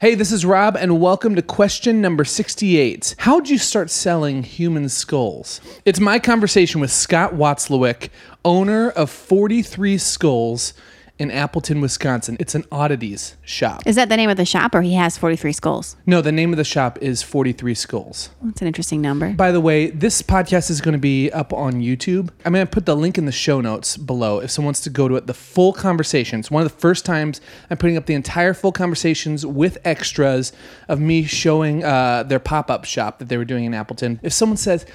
Hey, this is Rob, and welcome to question number 68. How'd you start selling human skulls? It's my conversation with Scott Watzlawick, owner of 43 Skulls in Appleton, Wisconsin. It's an oddities shop. Is that the name of the shop, or he has 43 skulls? No, the name of the shop is 43 Skulls. That's an interesting number. By the way, this podcast is going to be up on YouTube. I'm going to put the link in the show notes below if someone wants to go to it. The full conversation. It's one of the first times I'm putting up the entire full conversations with extras of me showing uh, their pop up shop that they were doing in Appleton. If someone says,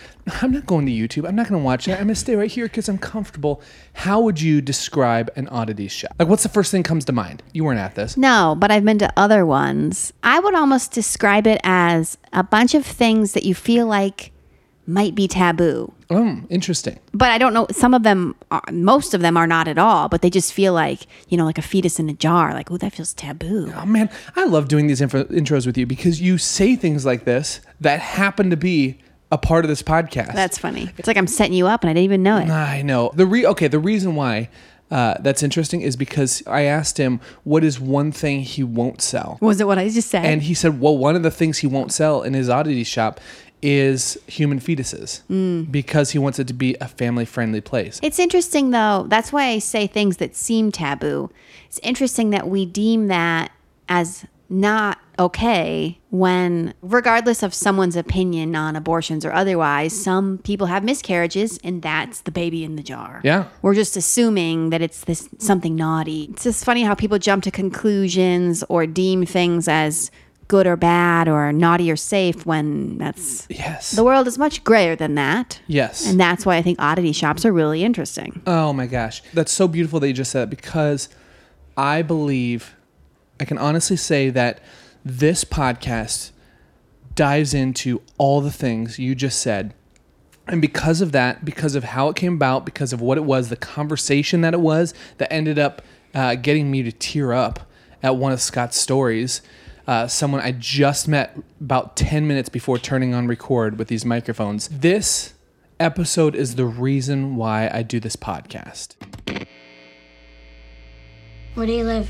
I'm not going to YouTube, I'm not going to watch it, I'm going to stay right here because I'm comfortable, how would you describe an oddities shop? Like, what's the first thing that comes to mind? You weren't at this. No, but I've been to other ones. I would almost describe it as a bunch of things that you feel like might be taboo. Oh, interesting. But I don't know, some of them, are, most of them are not at all, but they just feel like, you know, like a fetus in a jar. Like, oh, that feels taboo. Oh man, I love doing these info- intros with you because you say things like this that happen to be a part of this podcast. That's funny. It's like I'm setting you up and I didn't even know it. I know. The re okay, the reason why uh, that's interesting is because I asked him what is one thing he won't sell. Was it what I just said? And he said, well, one of the things he won't sell in his oddity shop is human fetuses Mm. because he wants it to be a family friendly place. It's interesting though. That's why I say things that seem taboo. It's interesting that we deem that as not okay when regardless of someone's opinion on abortions or otherwise, some people have miscarriages and that's the baby in the jar. Yeah. We're just assuming that it's this something naughty. It's just funny how people jump to conclusions or deem things as good or bad or naughty or safe when that's Yes. the world is much grayer than that. yes. And that's why I think oddity shops are really interesting. Oh my gosh. That's so beautiful that you just said that because I believe, I can honestly say that this podcast dives into all the things you just said. And because of that, because of how it came about, because of what it was, the conversation that it was, that ended up uh, getting me to tear up at one of Scott's stories. Uh, someone I just met about 10 minutes before turning on record with these microphones. This episode is the reason why I do this podcast. Where do you live?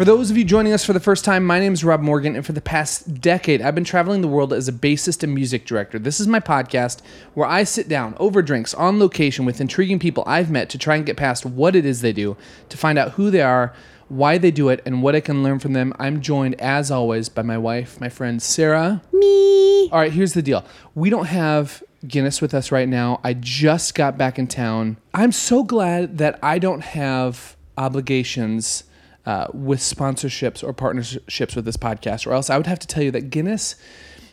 For those of you joining us for the first time, my name is Rob Morgan, and for the past decade, I've been traveling the world as a bassist and music director. This is my podcast where I sit down over drinks on location with intriguing people I've met to try and get past what it is they do, to find out who they are, why they do it, and what I can learn from them. I'm joined, as always, by my wife, my friend Sarah. Me. All right, here's the deal. We don't have Guinness with us right now. I just got back in town. I'm so glad that I don't have obligations uh, with sponsorships or partnerships with this podcast, or else I would have to tell you that Guinness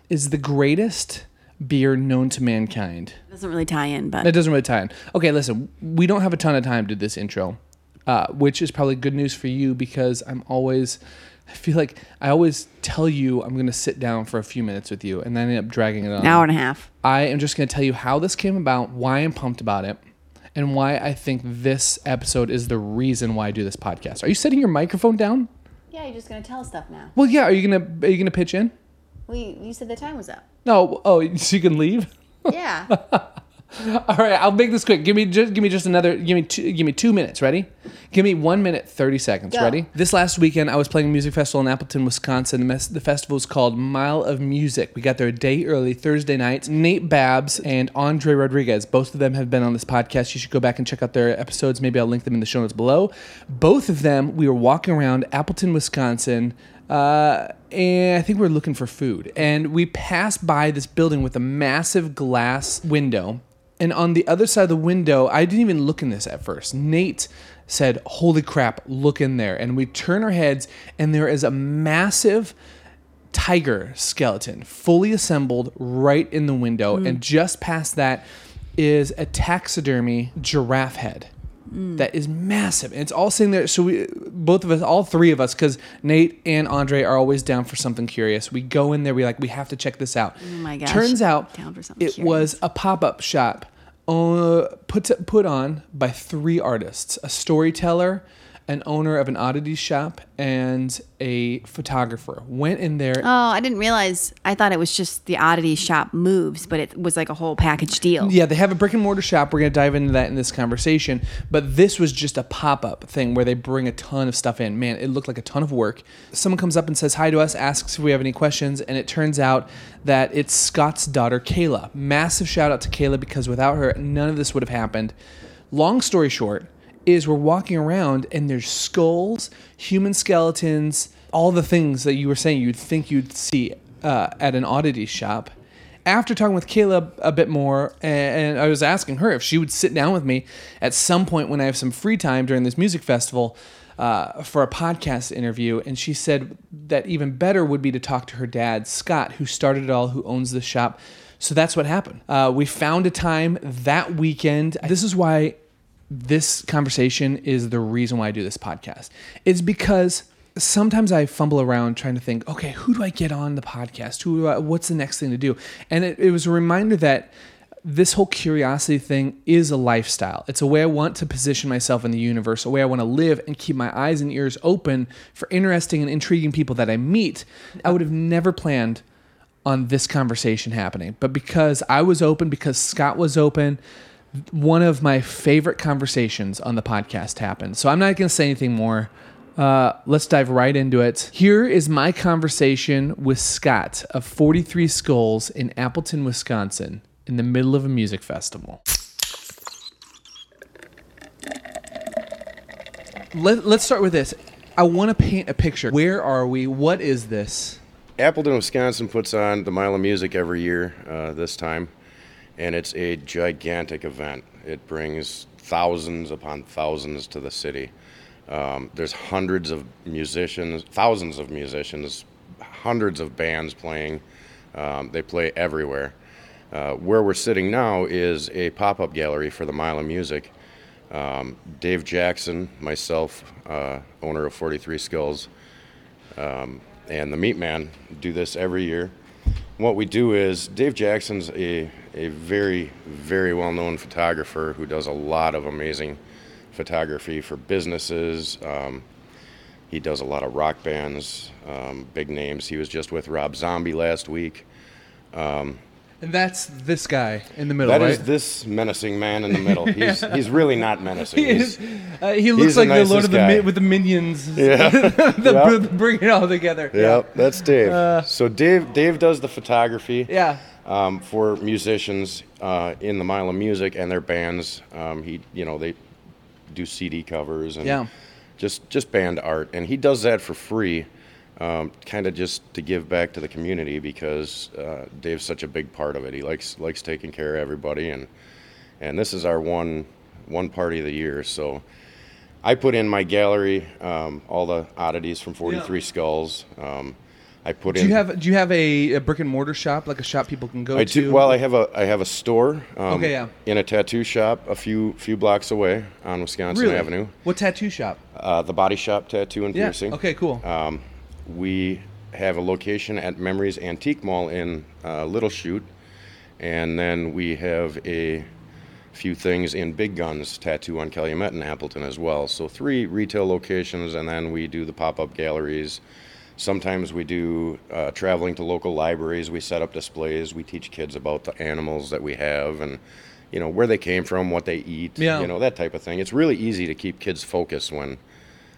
is the greatest beer known to mankind. It Doesn't really tie in, but It doesn't really tie in. Okay, listen, we don't have a ton of time to do this intro, uh, which is probably good news for you because I'm always, I feel like I always tell you I'm going to sit down for a few minutes with you and then I end up dragging it on. an hour and a half. I am just going to tell you how this came about, why I'm pumped about it, and why I think this episode is the reason why I do this podcast. Are you setting your microphone down? Yeah, you're just gonna tell stuff now. Well, yeah. Are you gonna Are you gonna pitch in? We you said the time was up. No. Oh, so you can leave. Yeah. All right, I'll make this quick. Give me just give me just another give me two, give me 2 minutes, ready? Give me 1 minute 30 seconds, Go. ready? This last weekend I was playing a music festival in Appleton, Wisconsin. The, festival is called Mile of Music. We got there a day early, Thursday night. Nate Babs and Andre Rodriguez, both of them have been on this podcast. You should go back and check out their episodes. Maybe I'll link them in the show notes below. Both of them, we were walking around Appleton, Wisconsin. Uh, and I think we are looking for food. And we passed by this building with a massive glass window. And on the other side of the window, I didn't even look in this at first. Nate said, Holy crap, look in there. And we turn our heads, and there is a massive tiger skeleton, fully assembled, right in the window, and mm. just past that is a taxidermy giraffe head. That is massive. And it's all sitting there. So we, both of us, all three of us, because Nate and Andre are always down for something curious. We go in there. We like we have to check this out. Oh my gosh. Turns out Down for something it curious. was a pop up shop uh, put to, put on by three artists: a storyteller, an owner of an oddity shop, and a photographer. Went in there. Oh, I didn't realize. I thought it was just the oddity shop moves, but it was like a whole package deal. Yeah, they have a brick and mortar shop. We're going to dive into that in this conversation. But this was just a pop up thing where they bring a ton of stuff in. Man, it looked like a ton of work. Someone comes up and says hi to us, asks if we have any questions, and it turns out that it's Scott's daughter, Kayla. Massive shout out to Kayla because without her, none of this would have happened. Long story short, is we're walking around and there's skulls, human skeletons, all the things that you were saying you'd think you'd see uh, at an oddity shop after talking with Kayla a bit more, and I was asking her if she would sit down with me at some point when I have some free time during this music festival uh, for a podcast interview, and she said that even better would be to talk to her dad, Scott, who started it all, who owns the shop. So that's what happened. Uh, we found a time that weekend. This is why this conversation is the reason why I do this podcast. It's because sometimes I fumble around trying to think, okay, who do I get on the podcast? Who I, what's the next thing to do? And it, it was a reminder that this whole curiosity thing is a lifestyle. It's a way I want to position myself in the universe, a way I want to live and keep my eyes and ears open for interesting and intriguing people that I meet. I would have never planned on this conversation happening, but because I was open, because Scott was open, one of my favorite conversations on the podcast happened. So I'm not going to say anything more. Uh, let's dive right into it. Here is my conversation with Scott of 43 Skulls in Appleton, Wisconsin, in the middle of a music festival. Let, let's start with this. I want to paint a picture. Where are we? What is this? Appleton, Wisconsin puts on the Mile of Music every year uh, this time, and it's a gigantic event. It brings thousands upon thousands to the city. Um, there's hundreds of musicians, thousands of musicians, hundreds of bands playing. Um, they play everywhere. Uh, where we're sitting now is a pop up gallery for the Mile of Music. Um, Dave Jackson, myself, uh, owner of 43 Skulls, um, and the Meat Man do this every year. What we do is Dave Jackson's a, a very, very well known photographer who does a lot of amazing photography for businesses. Um, he does a lot of rock bands, um, big names. He was just with Rob Zombie last week. And that's this guy in the middle, That right? is this menacing man in the middle. He's he's really not menacing. He, is, uh, he looks like the Lord of the. Mi- with the minions. yeah. the, Yep. Bring it all together. Yep, that's Dave. so Dave Dave does the photography. Yeah. um, for musicians uh, in the Mile of Music and their bands. Um, he, you know, they do CD covers and Yeah. just just band art, and he does that for free, um, kind of just to give back to the community because uh, Dave's such a big part of it. He likes likes taking care of everybody, and and this is our one one party of the year, so. I put in my gallery um, all the oddities from 43 Skulls. Um, I put Do in. you have do you have a, a brick and mortar shop like a shop people can go I to? do, well, I have a I have a store. Um, Okay, yeah. In a tattoo shop, a few few blocks away on Wisconsin really? Avenue. What tattoo shop? Uh, the Body Shop Tattoo and Yeah. Piercing. Okay, cool. We have a location at Memories Antique Mall in uh, Little Chute, and then we have a few things in Big Guns Tattoo on Calumet in Appleton as well. So three retail locations, and then we do the pop-up galleries. Sometimes we do uh, traveling to local libraries. We set up displays. We teach kids about the animals that we have and you know where they came from, what they eat, Yeah. you know that type of thing. It's really easy to keep kids focused when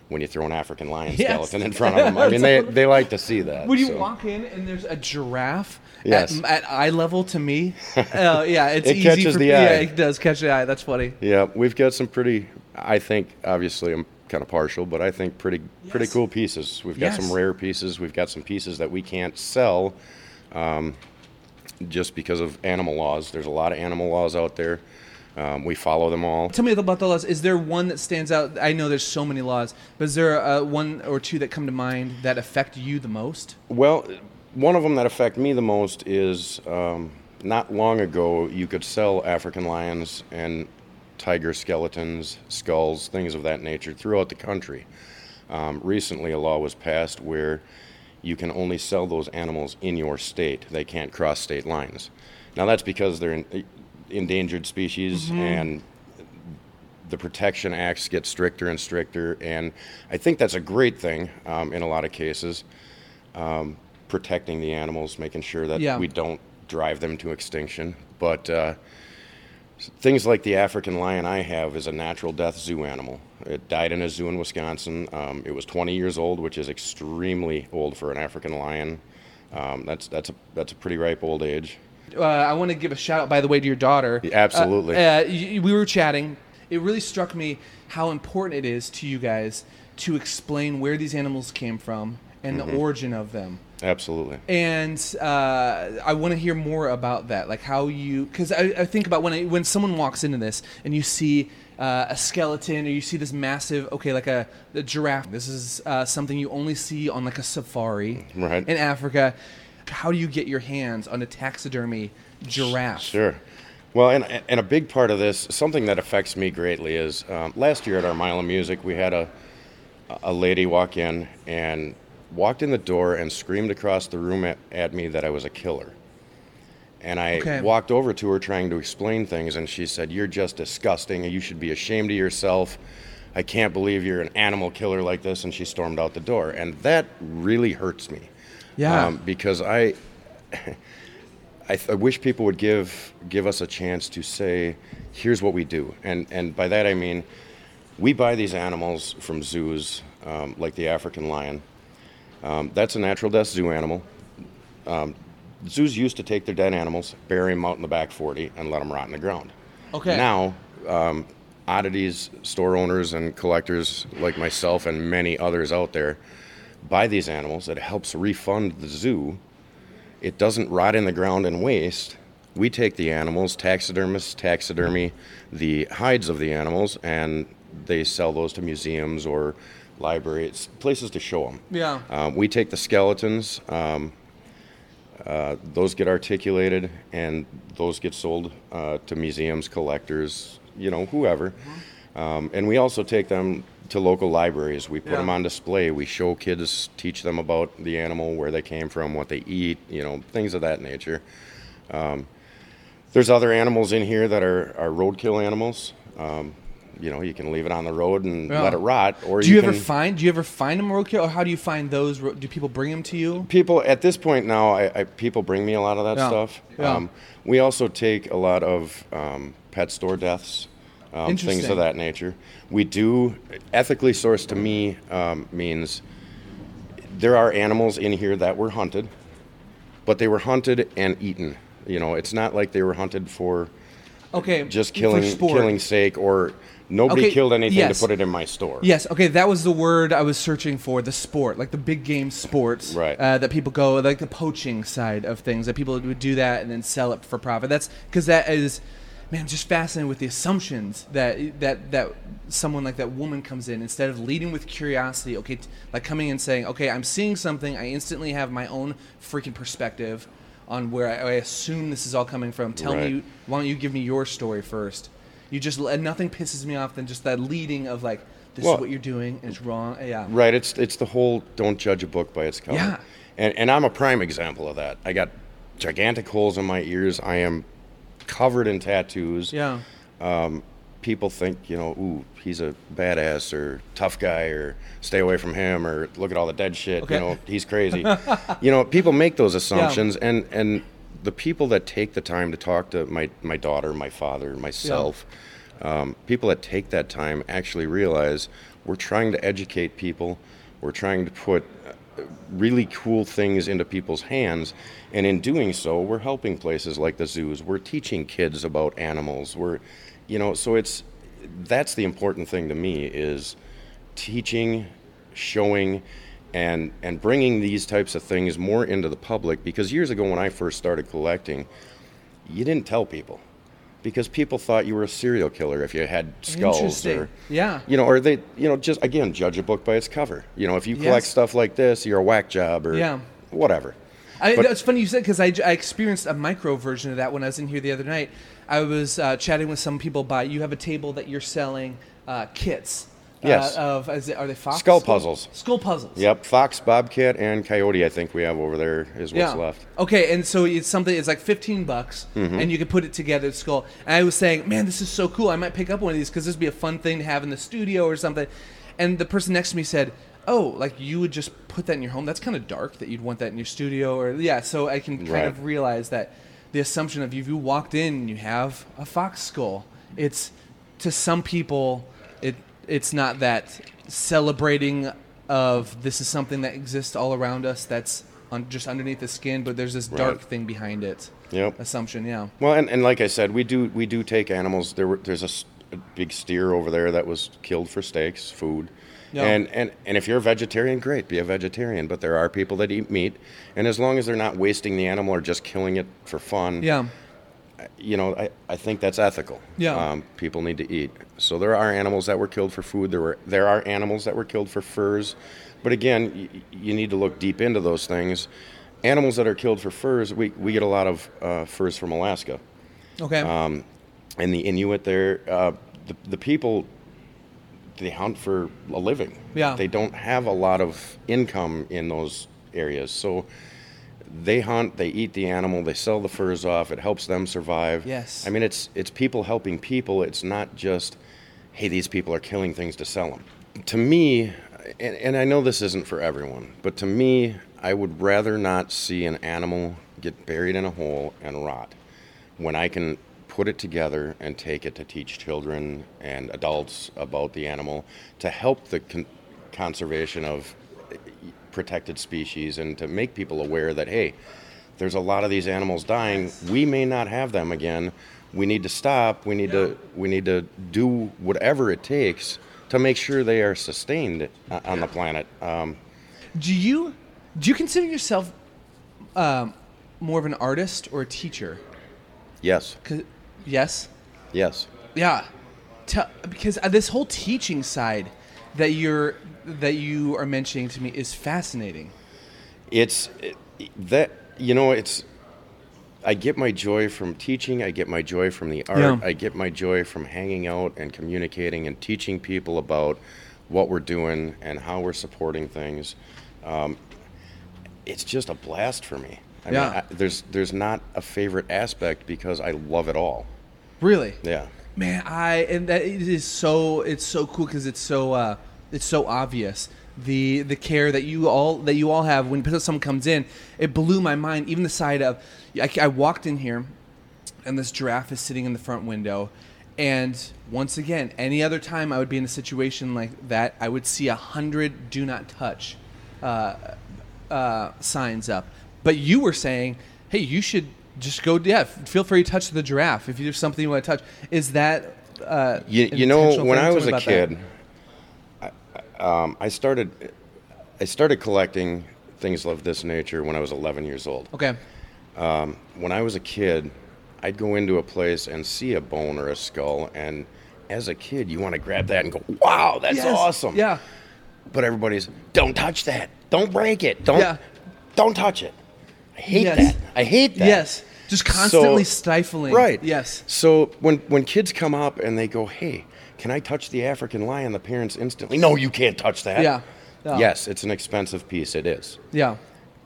when you throw an African lion Yes. skeleton in front of them. I mean, they, they like to see that. When you so. walk in and there's a giraffe Yes. at, at eye level to me, uh, yeah, it's It easy catches for the yeah, eye. it does catch the eye. That's funny. Yeah, we've got some pretty. I think obviously I'm kind of partial, but I think pretty pretty cool pieces. We've got Yes. some rare pieces. We've got some pieces that we can't sell, um, just because of animal laws. There's a lot of animal laws out there. Um, we follow them all. Tell me about the laws. Is there one that stands out? I know there's so many laws, but is there uh, one or two that come to mind that affect you the most? Well, one of them that affect me the most is um, not long ago you could sell African lions and tiger skeletons, skulls, things of that nature throughout the country. Um, recently, a law was passed where you can only sell those animals in your state. They can't cross state lines. Now that's because they're in, endangered species and the protection acts get stricter and stricter, and I think that's a great thing um, in a lot of cases. Um, protecting the animals, making sure that Yeah. we don't drive them to extinction. But uh, things like the African lion I have is a natural death zoo animal. It died in a zoo in Wisconsin. Um, it was 20 years old, which is extremely old for an African lion. Um, that's that's a that's a pretty ripe old age. Uh, I want to give a shout out, by the way, to your daughter. Yeah, absolutely. Uh, uh, y- we were chatting. It really struck me how important it is to you guys to explain where these animals came from and Mm-hmm. the origin of them. Absolutely. And uh, I want to hear more about that, like how you, because I, I think about when I, when someone walks into this and you see uh, a skeleton or you see this massive, okay, like a, a giraffe. This is uh, something you only see on like a safari Right. in Africa. How do you get your hands on a taxidermy giraffe? Sure. Well, and, and a big part of this, something that affects me greatly, is um, last year at our Mile of Music, we had a, a lady walk in and walked in the door and screamed across the room at, at me that I was a killer. And I Okay. walked over to her trying to explain things, and she said, You're just disgusting, and you should be ashamed of yourself. I can't believe you're an animal killer like this. And she stormed out the door. And that really hurts me. Yeah. Um, because I, I, th- I wish people would give give us a chance to say, here's what we do, and and by that I mean, we buy these animals from zoos, um, like the African lion. Um, that's a natural death zoo animal. Um, zoos used to take their dead animals, bury them out in the back 40, and let them rot in the ground. Okay. Now, um, oddities, store owners, and collectors like myself and many others out there buy these animals. It helps refund the zoo it doesn't rot in the ground and waste. We take the animals, taxidermists taxidermy the hides of the animals, and they sell those to museums or libraries, places to show them. Yeah. Um, we take the skeletons, um, uh, those get articulated, and those get sold uh, to museums, collectors, you know, whoever. Um, and we also take them to local libraries. We put Yeah. them on display. We show kids, teach them about the animal, where they came from, what they eat, you know, things of that nature. Um, there's other animals in here that are, are roadkill animals. Um, you know, you can leave it on the road and Yeah. let it rot, or Do you, ever can, find? Do you ever find them roadkill, or how do you find those? Do people bring them to you? people at this point now I, I people bring me a lot of that Yeah. stuff Yeah. um, we also take a lot of um, pet store deaths um, things of that nature we do ethically sourced to me um, means there are animals in here that were hunted but they were hunted and eaten you know it's not like they were hunted for Okay, just killing killing sake or nobody Okay, killed anything yes. to put it in my store Yes, okay, that was the word I was searching for. The sport, like the big game sports, Right. Uh, that people go, like the poaching side of things, that people would do that and then sell it for profit. That's because that is, man, I'm just fascinated with the assumptions that that that someone like that woman comes in instead of leading with curiosity. Okay, t- like coming and saying, okay, I'm seeing something. I instantly have my own freaking perspective on where I, I assume this is all coming from. Tell Right. me, why don't you give me your story first? You just and nothing pisses me off than just that leading of like this Well- is what you're doing and it's wrong. Yeah. Right. It's it's the whole don't judge a book by its cover. Yeah. And and I'm a prime example of that. I got gigantic holes in my ears. I am covered in tattoos. Yeah. People think, you know, ooh, he's a badass or tough guy or stay away from him or look at all the dead shit, Okay. you know, he's crazy. you know, people make those assumptions and and the people that take the time to talk to my my daughter, my father, myself, um, people that take that time actually realize we're trying to educate people. We're trying to put really cool things into people's hands. And in doing so, we're helping places like the zoos. We're teaching kids about animals. We're, you know, so it's that's the important thing to me is teaching, showing, and and bringing these types of things more into the public. Because years ago, when I first started collecting, you didn't tell people because people thought you were a serial killer if you had skulls or Yeah. you know or they you know just again judge a book by its cover you know if you collect Yes. stuff like this you're a whack job or Yeah. whatever I, But- it's funny you said because I, I experienced a micro version of that when I was in here the other night. I was uh, chatting with some people by you have a table that you're selling uh, kits. Yes. Uh, of it, are they fox Skull puzzles. Skull puzzles. Yep, fox, bobcat, and coyote. I think we have over there is what's left. Okay, and so it's something. It's like fifteen bucks, Mm-hmm. and you can put it together. Skull. And I was saying, man, this is so cool. I might pick up one of these because this would be a fun thing to have in the studio or something. And the person next to me said, "Oh, like you would just put that in your home? That's kind of dark that you'd want that in your studio." Or yeah, so I can kind Right. of realize that the assumption of if you walked in you have a fox skull, it's to some people, it's not that celebrating of this is something that exists all around us that's on, just underneath the skin, but there's this dark Right. thing behind it. Yep. Assumption, yeah. Well, and, and like I said, we do we do take animals. There were, there's a big steer over there that was killed for steaks, food. Yeah. And, and and if you're a vegetarian, great, be a vegetarian. But there are people that eat meat, and as long as they're not wasting the animal or just killing it for fun, Yeah. You know, I, I think that's ethical. Yeah. Um, people need to eat. So there are animals that were killed for food. There were there are animals that were killed for furs, but again, y- you need to look deep into those things. Animals that are killed for furs, we, we get a lot of uh, furs from Alaska, Okay. Um, and the Inuit there, uh, the the people, they hunt for a living. Yeah. They don't have a lot of income in those areas, so they hunt, they eat the animal, they sell the furs off. It helps them survive. Yes. I mean, it's it's people helping people. It's not just, hey, these people are killing things to sell them. To me, and, and I know this isn't for everyone, but to me, I would rather not see an animal get buried in a hole and rot when I can put it together and take it to teach children and adults about the animal to help the con- conservation of protected species and to make people aware that hey there's a lot of these animals dying we may not have them again we need to stop we need to we need to do whatever it takes to make sure they are sustained on the planet um, do you do you consider yourself um, more of an artist or a teacher? Yes. yes. yes Yeah. Tell, because uh, this whole teaching side that you're that you are mentioning to me is fascinating. it's it, that you know it's i get my joy from teaching i get my joy from the art Yeah. i get my joy from hanging out and communicating and teaching people about what we're doing and how we're supporting things um, it's just a blast for me I Yeah. mean, I, there's there's not a favorite aspect because I love it all. Really? Yeah. Man, I and that it is so it's so cool because it's so uh, it's so obvious the the care that you all that you all have when someone comes in. It blew my mind. Even the side of I, I walked in here, and this giraffe is sitting in the front window, and once again, any other time I would be in a situation like that, I would see a hundred "Do not touch" uh, uh, signs up. But you were saying, hey, you should just go. Yeah, feel free to touch the giraffe if there's something you want to touch. Is that uh, You, you know, when? I was a kid, I, um, I started I started collecting things of this nature when I was 11 years old. Okay. When I was a kid, I'd go into a place and see a bone or a skull, and as a kid, you want to grab that and go, "Wow, that's Yes. awesome!" Yeah. But everybody's, "Don't touch that! Don't break it! Don't, Yeah. don't touch it!" I hate Yes. that. I hate that. Yes. Just constantly So- stifling. Right. Yes. So when when kids come up and they go, "Hey, can I touch the African lion?" The parents instantly, "No, you can't touch that." Yeah. Yeah. Yes, it's an expensive piece. It is, Yeah.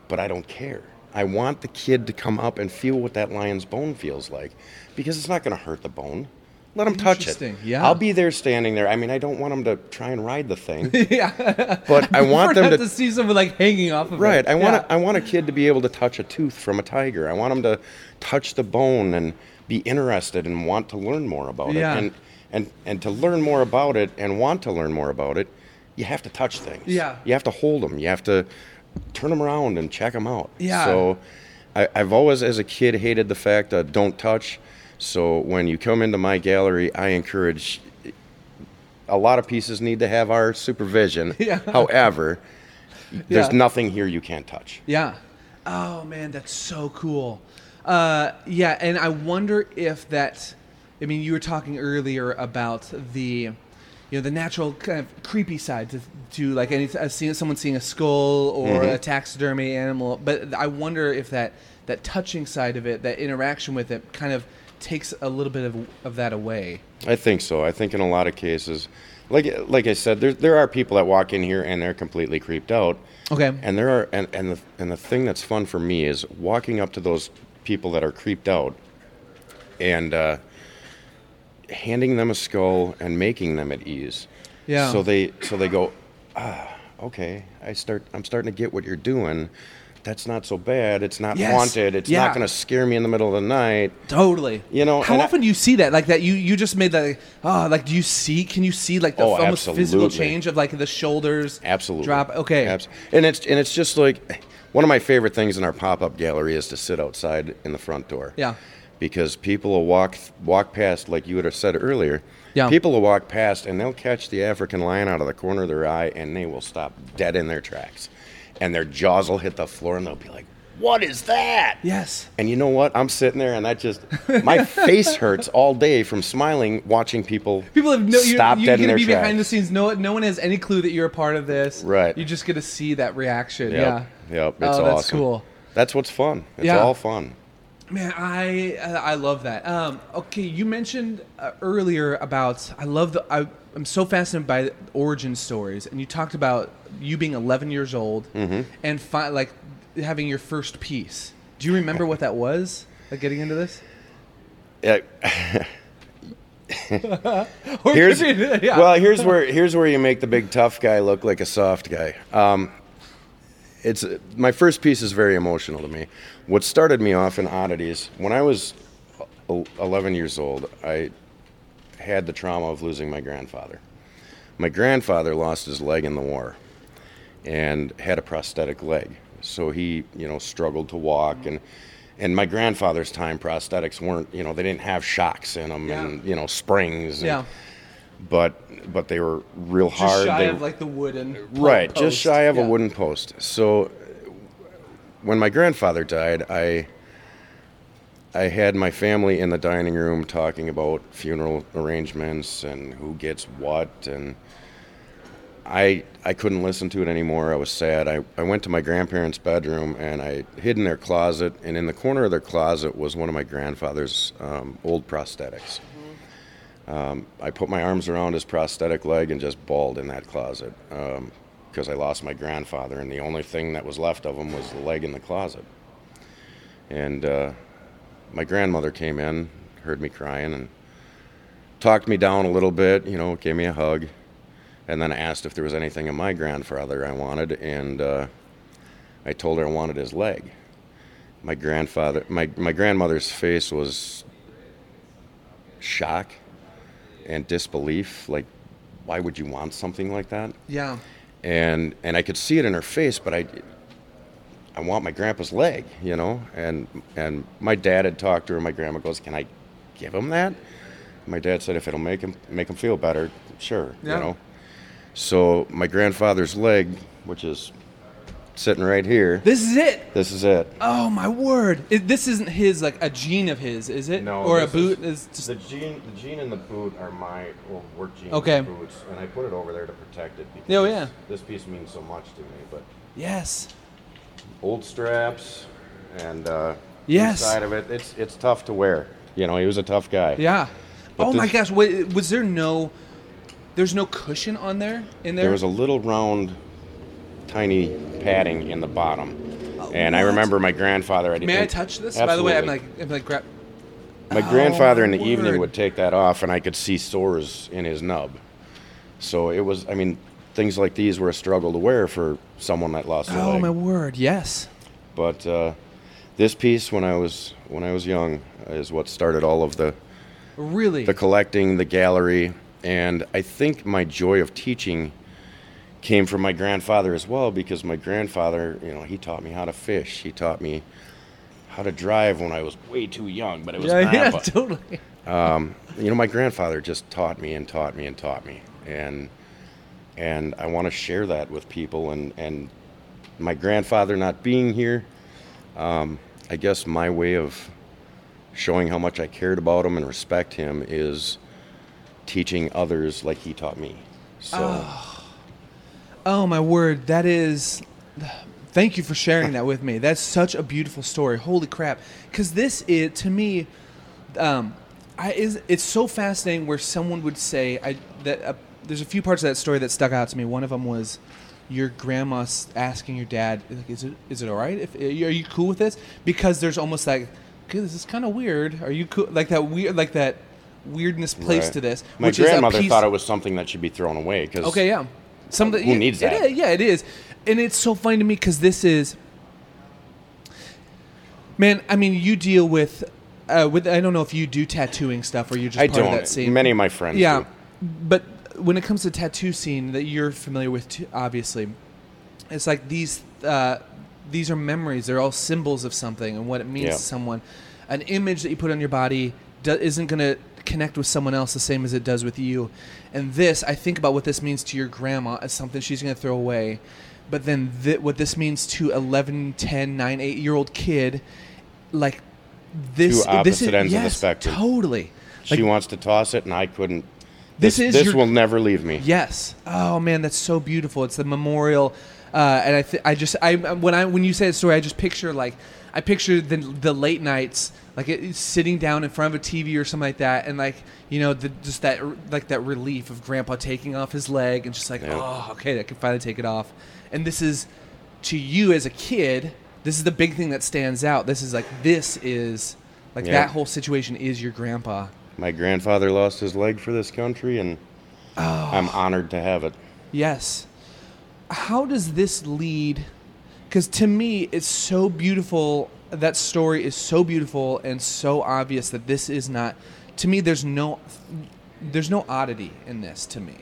but I don't care. I want the kid to come up and feel what that lion's bone feels like, because it's not going to hurt the bone. Let them touch it. Yeah. I'll be there standing there. I mean, I don't want them to try and ride the thing, yeah. but I want them to to see someone like hanging off of Right. it. Right. I want Yeah. I want a kid to be able to touch a tooth from a tiger. I want them to touch the bone and be interested and want to learn more about Yeah. it. And and and to learn more about it and want to learn more about it, you have to touch things. Yeah. You have to hold them. You have to turn them around and check them out. Yeah. So I, I've always, as a kid, hated the fact that don't touch. So when you come into my gallery, I encourage. A lot of pieces need to have our supervision. Yeah. However, there's Yeah. nothing here you can't touch. Yeah. Oh man, that's so cool. Uh, yeah, and I wonder if that. I mean, you were talking earlier about the, you know the natural kind of creepy side to, to like any uh, seeing someone seeing a skull or Mm-hmm. a taxidermy animal. But I wonder if that that touching side of it, that interaction with it, kind of takes a little bit of of that away. I think so. I think in a lot of cases, like like I said, there there are people that walk in here and they're completely creeped out. Okay. And there are and, and the and the thing that's fun for me is walking up to those people that are creeped out and uh, handing them a skull and making them at ease. Yeah. So they so they go, ah, okay. I start I'm starting to get what you're doing. That's not so bad. It's not Yes. haunted. It's Yeah. not going to scare me in the middle of the night. Totally. You know, how and I- often do you see that? Like that, you you just made that. Like, oh, like do you see? Can you see like the Oh, almost physical change of like the shoulders? Absolutely. Drop. Okay. Abs- and it's and it's just like one of my favorite things in our pop-up gallery is to sit outside in the front door. Yeah. Because people will walk walk past, like you would have said earlier. Yeah. People will walk past and they'll catch the African lion out of the corner of their eye, and they will stop dead in their tracks, and their jaws will hit the floor, and they'll be like, "What is that?" Yes. And you know what? I'm sitting there, and that just my face hurts all day from smiling, watching people People have no. Stop you're dead in gonna be tracks. behind the scenes. No, no one has any clue that you're a part of this. Right. You just get to see that reaction. Yep. Yeah. Yep. Oh, it's oh, that's awesome. cool. That's what's fun. It's Yeah. all fun. Man, I uh, I love that. Um, okay, you mentioned uh, earlier about I love the I, I'm so fascinated by origin stories, and you talked about you being 11 years old Mm-hmm. and fi- like having your first piece. Do you remember what that was? Like getting into this? Yeah, here's yeah. well, here's where here's where you make the big tough guy look like a soft guy. Um, it's my first piece is very emotional to me. What started me off in oddities when I was 11 years old, I had the trauma of losing my grandfather. My grandfather lost his leg in the war and had a prosthetic leg. So he, you know, struggled to walk and and my grandfather's time prosthetics weren't, you know, they didn't have shocks in them and, you know, springs and, yeah, but but they were real just hard. shy They- of like the wooden. right, post. just shy of Yeah. a wooden post. So when my grandfather died, I I had my family in the dining room talking about funeral arrangements and who gets what and I I couldn't listen to it anymore. I was sad. I, I went to my grandparents' bedroom and I hid in their closet and in the corner of their closet was one of my grandfather's um, old prosthetics. Um, I put my arms around his prosthetic leg and just bawled in that closet because I lost my grandfather, and the only thing that was left of him was the leg in the closet. And uh, my grandmother came in, heard me crying, and talked me down a little bit, you know, gave me a hug, and then asked if there was anything in my grandfather I wanted, and uh, I told her I wanted his leg. My grandfather, my, my grandmother's face was shock and disbelief like why would you want something like that Yeah, and and i could see it in her face but i i want my grandpa's leg you know? And and my dad had talked to her my grandma goes can i give him that? My dad said if it'll make him make him feel better sure Yeah. you know? So my grandfather's leg which is sitting right here this is it. this is it Oh my word! It, this isn't his like a jean of his, is it? No, or a boot is- is just the jean. The jean and the boot are my old work jeans Okay. and boots, and I put it over there to protect it. Because Oh, this- yeah. This piece means so much to me. But yes. old straps and uh, Yes. inside of it, it's it's tough to wear. You know, he was a tough guy. Yeah. But oh my gosh! Wait, was there no? There's no cushion on there in there. There was a little round, tiny padding in the bottom, and I remember my grandfather. I May I touch this? By the way, I'm like, I'm like, grab. My grandfather in the Oh, evening would take that off, and I could see sores in his nub. So it was, I mean, things like these were a struggle to wear for someone that lost Oh my word! Yes. But uh, this piece, when I was when I was young, is what started all of the Really. the collecting, the gallery, and I think my joy of teaching came from my grandfather as well because my grandfather, you know, he taught me how to fish. He taught me how to drive when I was way too young, but it was yeah, yeah, totally. you know, my grandfather just taught me and taught me and taught me, and and I want to share that with people. And and my grandfather not being here, um, I guess my way of showing how much I cared about him and respect him is teaching others like he taught me. So Oh my word, that is. Thank you for sharing that with me. That's such a beautiful story. Holy crap! Because this is to me, um, I is it's so fascinating where someone would say I that uh, there's a few parts of that story that stuck out to me. One of them was your grandma's asking your dad, like, "Is it is it all right? If are you, cool with this?" Because there's almost like, "Okay, this is kind of weird. Are you cool?" Like that weird, like that weirdness placed Right. to this. My which is a grandmother thought it was something that should be thrown away because Okay, yeah. Something Who needs it that? is, yeah, it is, and it's so funny to me because this is, man. I mean, you deal with, uh, with. I don't know if you do tattooing stuff or you're just I part of don't. that scene. Many of my friends yeah, do. but when it comes to tattoo scene that you're familiar with, too, obviously, it's like these. Uh, these are memories. They're all symbols of something and what it means Yeah. to someone. An image that you put on your body do, isn't going to connect with someone else the same as it does with you. And this, I think about what this means to your grandma as something she's going to throw away. But then th- what this means to 11, 10, 9, 8 year old kid, like this. Two opposite this is, ends of the spectrum. Totally. She wants to toss it, and I couldn't. This This, is this your- will never leave me. Yes. Oh man, that's so beautiful. It's the memorial, uh, and I th- I just I when I when you say the story, I just picture like I picture the the late nights like it, sitting down in front of a TV or something like that, and like you know the, just that like that relief of Grandpa taking off his leg and just like Yeah. oh okay, I can finally take it off, and this is to you as a kid. This is the big thing that stands out. This is like this is like Yeah. that whole situation is your grandpa. My grandfather lost his leg for this country, and Oh. I'm honored to have it. Yes. How does this lead? Because to me, it's so beautiful. That story is so beautiful and so obvious that this is not. To me, there's no, there's no oddity in this. To me,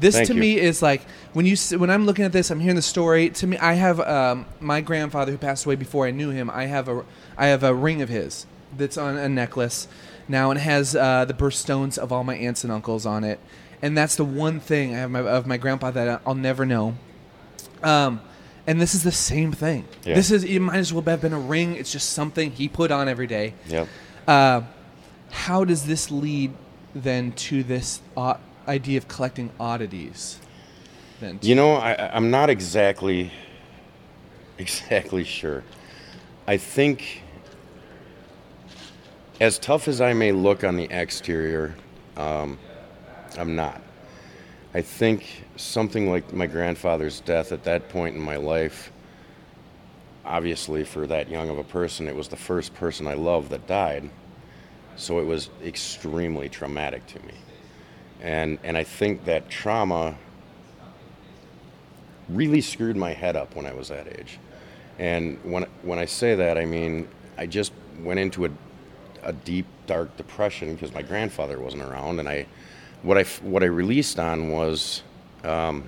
this Thank to you. me is like when you when I'm looking at this, I'm hearing the story. To me, I have um, my grandfather who passed away before I knew him. I have a I have a ring of his that's on a necklace now and has uh, the birthstones of all my aunts and uncles on it, and that's the one thing I have my, of my grandpa that I'll never know. Um, and this is the same thing. Yeah. This is it might as well have been a ring. It's just something he put on every day. Yep. Uh, how does this lead then to this uh, idea of collecting oddities? Then You know, I, I- I'm not exactly exactly sure. I think, as tough as I may look on the exterior, um, I'm not. I think something like my grandfather's death at that point in my life, obviously for that young of a person, it was the first person I loved that died. So it was extremely traumatic to me. And, and I think that trauma really screwed my head up when I was that age. And when when I say that, I mean I just went into a, a deep dark depression because my grandfather wasn't around, and I what I what I released on was um,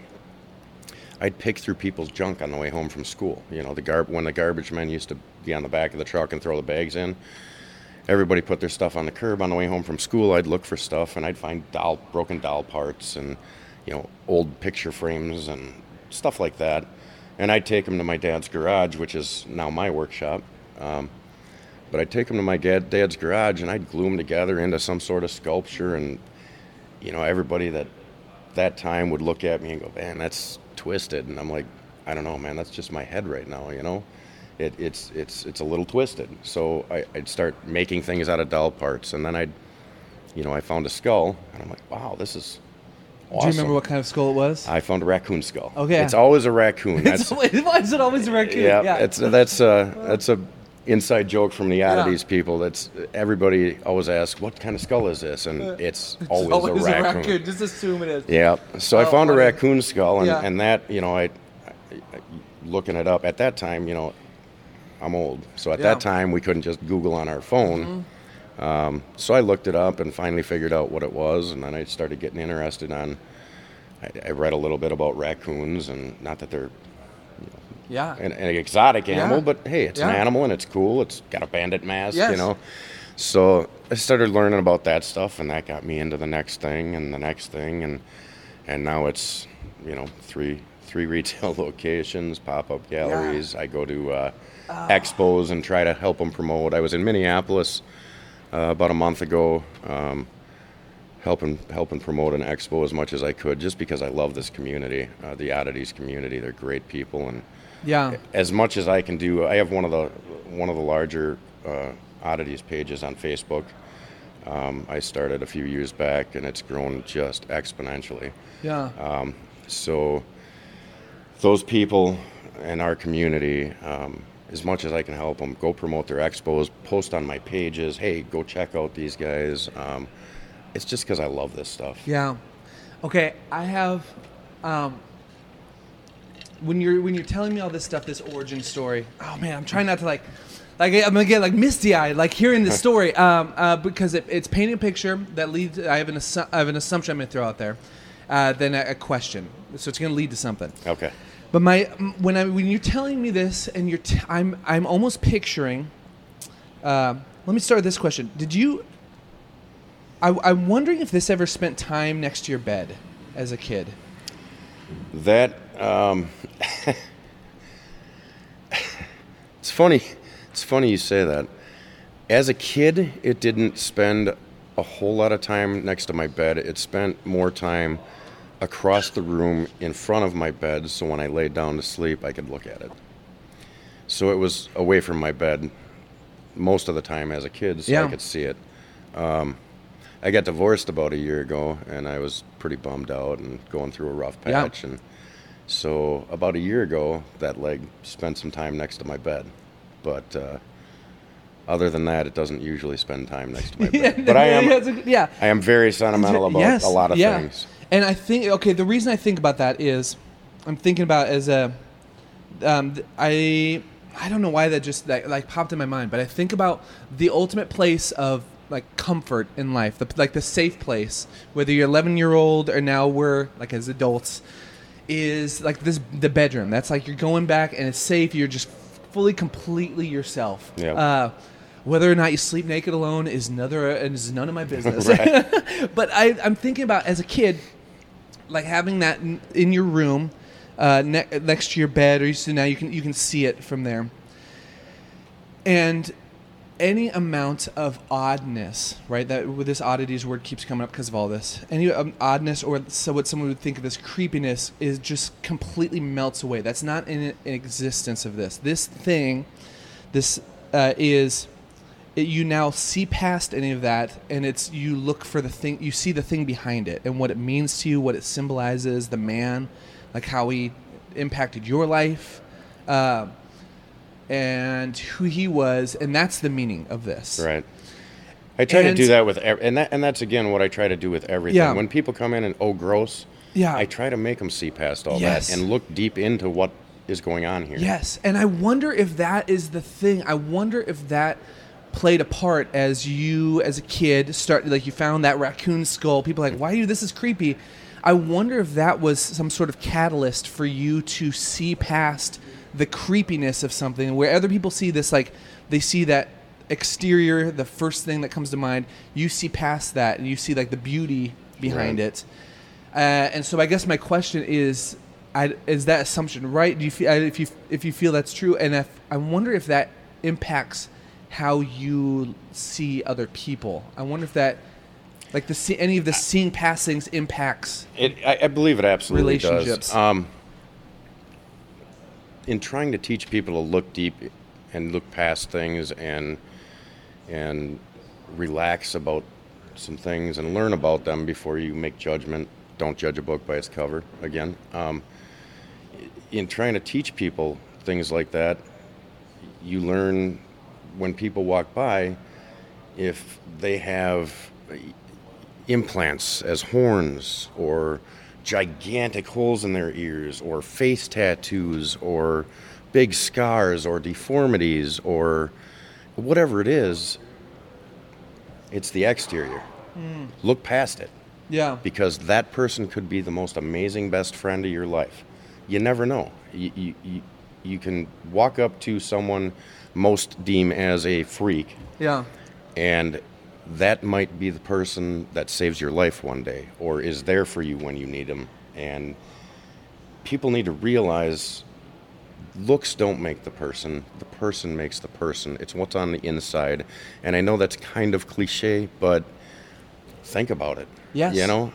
I'd pick through people's junk on the way home from school. You know, the garb when the garbage men used to be on the back of the truck and throw the bags in. Everybody put their stuff on the curb on the way home from school. I'd look for stuff and I'd find doll broken doll parts and you know old picture frames and stuff like that. And I'd take them to my dad's garage, which is now my workshop. Um, but I'd take them to my dad, dad's garage and I'd glue them together into some sort of sculpture. And you know, everybody that that time would look at me and go, "Man, that's twisted." And I'm like, "I don't know, man. That's just my head right now." You know, it, it's it's it's a little twisted. So I, I'd start making things out of doll parts, and then I'd, you know, I found a skull, and I'm like, "Wow, this is." Awesome. Do you remember what kind of skull it was? I found a raccoon skull. Okay. It's always a raccoon. That's always, why is it always a raccoon? yeah, It's that's a that's a inside joke from the oddities people. That's everybody always asks, "What kind of skull is this?" And it's always, a, raccoon. Just assume it is. Yeah. So I Oh, found a raccoon skull, and, Yeah. and that you know, I, I, I- looking it up at that time, you know, I'm old, so at Yeah. Mm-hmm. that time we couldn't just Google on our phone. Um, so I looked it up and finally figured out what it was, and then I started getting interested on. I, I read a little bit about raccoons, and not that they're Yeah. an, an exotic animal, Yeah. but hey, it's an animal and it's cool. It's got a bandit mask, Yes. you know. So I started learning about that stuff, and that got me into the next thing and the next thing, and and now it's you know three three retail locations, pop up galleries. I go to uh, Ah. expos and try to help them promote. I was in Minneapolis uh, about a month ago. Um, helping helping promote an expo as much as I could, just because I love this community, uh, the oddities community. They're great people, and Yeah. as much as I can do, I have one of the one of the larger uh, oddities pages on Facebook. Um, I started a few years back, and it's grown just exponentially. Yeah. Um, so those people in our community, um, as much as I can help them, go promote their expos, post on my pages. Hey, go check out these guys. Um, it's just because I love this stuff. Yeah. Okay, I have um when you're when you're telling me all this stuff, this origin story. Oh man, I'm trying not to like like I'm gonna get like misty eyed like hearing this story um uh, because it, it's painting a picture that leads. I have an assu- I have an assumption I'm gonna throw out there, uh, then a, a question. So it's gonna lead to something. Okay. But my when I when you're telling me this and you're t- I'm I'm almost picturing. Uh, let me start with this question: Did you? I, I'm wondering if this ever spent time next to your bed as a kid. That um, it's funny. It's funny you say that. As a kid, it didn't spend a whole lot of time next to my bed. It spent more time across the room in front of my bed, so when I laid down to sleep, I could look at it. So it was away from my bed most of the time as a kid, so Yeah. I could see it. Um, I got divorced about a year ago, and I was pretty bummed out and going through a rough patch. Yeah. And so about a year ago, that leg spent some time next to my bed. But uh, other than that, it doesn't usually spend time next to my bed. but I am, yeah, a- yeah. I am very sentimental about Yes, a lot of yeah. things. And I think okay, the reason I think about that is I'm thinking about as a um, I I don't know why that just that, like popped in my mind, but I think about the ultimate place of like comfort in life, the, like the safe place, whether you're 11 year old or now we're like as adults, is like this the bedroom. That's like you're going back and it's safe. You're just fully, completely yourself. Yep. Uh, whether or not you sleep naked alone is another is none of my business. but I, I'm thinking about as a kid, like having that in, in your room, uh, ne- next to your bed, or you see now you can you can see it from there. And any amount of oddness, right? That with this oddities word keeps coming up because of all this. Any um, oddness, or so what someone would think of as creepiness, is just completely melts away. That's not in, in existence of this. This thing, this uh, is it, you now see past any of that and it's you look for the thing you see the thing behind it and what it means to you what it symbolizes the man like how he impacted your life uh, and who he was and that's the meaning of this Right. I try to do that with, ev- and that, and that's again what I try to do with everything. Yeah. When people come in and oh gross, Yeah. I try to make them see past all Yes. that and look deep into what is going on here. Yes, and I wonder if that is the thing. I wonder if that played a part as you, as a kid, start like you found that raccoon skull. People are like, why are you? This is creepy. I wonder if that was some sort of catalyst for you to see past the creepiness of something, where other people see this like they see that exterior, the first thing that comes to mind. You see past that, and you see like the beauty behind Right. it. Uh, and so I guess my question is, I, is that assumption right? Do you feel if you if you feel that's true, and if I wonder if that impacts how you see other people. I wonder if that, like the see, any of the seeing past things impacts. It, I, I believe it absolutely Relationships. does. Um, in trying to teach people to look deep and look past things and and relax about some things and learn about them before you make judgment. Don't judge a book by its cover. Again, um, in trying to teach people things like that, you learn when people walk by if they have implants as horns or gigantic holes in their ears or face tattoos or big scars or deformities or whatever it is it's the exterior hmm. look past it Yeah. because that person could be the most amazing best friend of your life. You never know. You, you, you, you can walk up to someone most deem as a freak, Yeah. and that might be the person that saves your life one day or is there for you when you need them. And people need to realize looks don't make the person, the person makes the person. It's what's on the inside. And I know that's kind of cliche, but think about it. Yes. You know,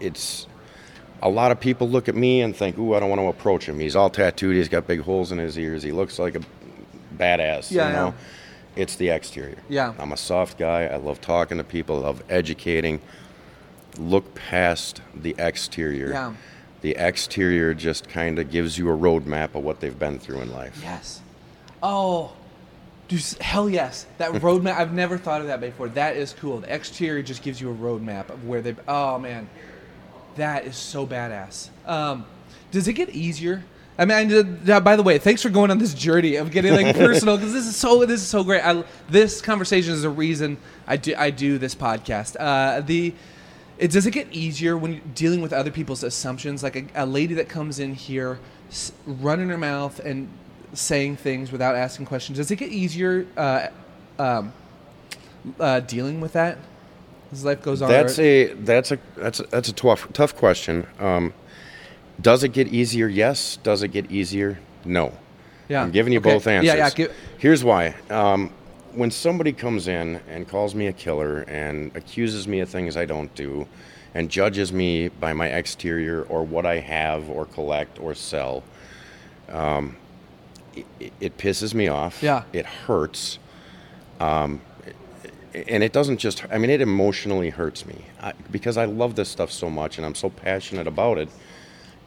it's a lot of people look at me and think, "Ooh, I don't want to approach him. He's all tattooed. He's got big holes in his ears. He looks like a badass." Yeah, you know. know. It's the exterior. Yeah. I'm a soft guy. I love talking to people. I love educating. Look past the exterior. Yeah. The exterior just kind of gives you a roadmap of what they've been through in life. Yes. Oh, dude, hell yes. That roadmap. I've never thought of that before. That is cool. The exterior just gives you a roadmap of where they've, Oh man, that is so badass. Um, does it get easier? I mean, I, uh, by the way, thanks for going on this journey of getting like personal because this is so this is so great. I, this conversation is the reason I do I do this podcast. Uh, the it does it get easier when you're dealing with other people's assumptions? Like a, a lady that comes in here, s- running her mouth and saying things without asking questions. Does it get easier uh, um, uh, dealing with that as life goes on? That's Or- a that's a that's a, that's a tough tough question. Um, does it get easier? Yes. Does it get easier? No. yeah. I'm giving you Okay. both answers. Yeah, yeah. Here's why. Um, when somebody comes in and calls me a killer and accuses me of things I don't do and judges me by my exterior or what I have or collect or sell, um, it, it pisses me off. Yeah. It hurts. Um, and it doesn't just, I mean, it emotionally hurts me I, because I love this stuff so much and I'm so passionate about it.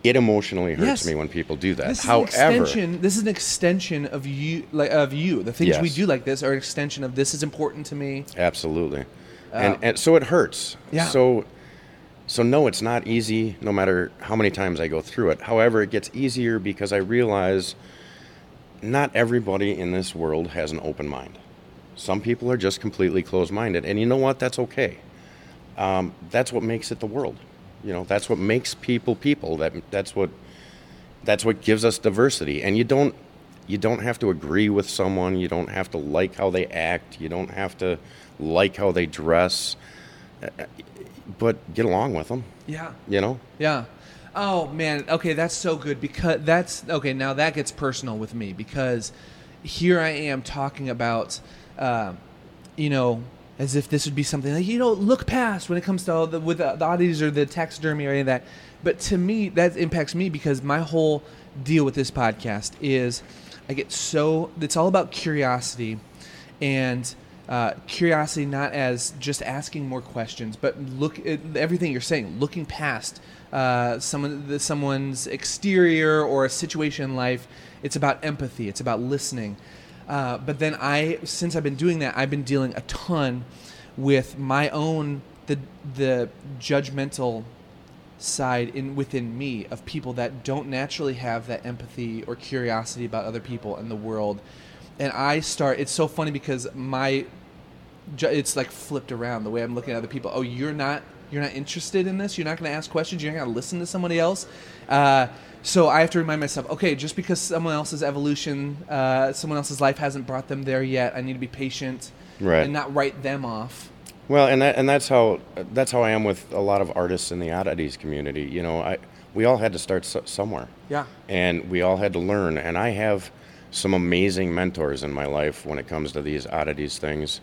It emotionally hurts Yes. me when people do that. This is However, an extension. This is an extension of you, like of you. The things we do like this are an extension of this is important to me. Absolutely. and, and so it hurts. Yeah. So so no, it's not easy no matter how many times I go through it. However, it gets easier because I realize not everybody in this world has an open mind. Some people are just completely closed-minded, and you know what? That's okay. Um, that's what makes it the world. You know, that's what makes people people. That that's what that's what gives us diversity. And you don't you don't have to agree with someone. You don't have to like how they act. You don't have to like how they dress. But get along with them. Yeah. You know. Yeah. Oh man. Okay, that's so good because that's okay. Now that gets personal with me because here I am talking about, uh, you know, as if this would be something like you know look past when it comes to the with the, the oddities or the taxidermy or any of that. But to me, that impacts me because my whole deal with this podcast is I get so it's all about curiosity and uh, curiosity not as just asking more questions but look at everything you're saying looking past uh, someone the, someone's exterior or a situation in life. It's about empathy. It's about listening uh, but then i since i've been doing that i've been dealing a ton with my own the the judgmental side in within me of people that don't naturally have that empathy or curiosity about other people and the world. And i start it's so funny because my it's like flipped around the way i'm looking at other people. Oh you're not you're not interested in this? You're not going to ask questions? You're not going to listen to somebody else? Uh, so i have to remind myself okay just because someone else's evolution uh, someone else's life hasn't brought them there yet i need to be patient Right. and not write them off Well, and that, and that's how that's how I am with a lot of artists in the oddities community. You know, I we all had to start so, somewhere. Yeah. And we all had to learn. And I have some amazing mentors in my life when it comes to these oddities things.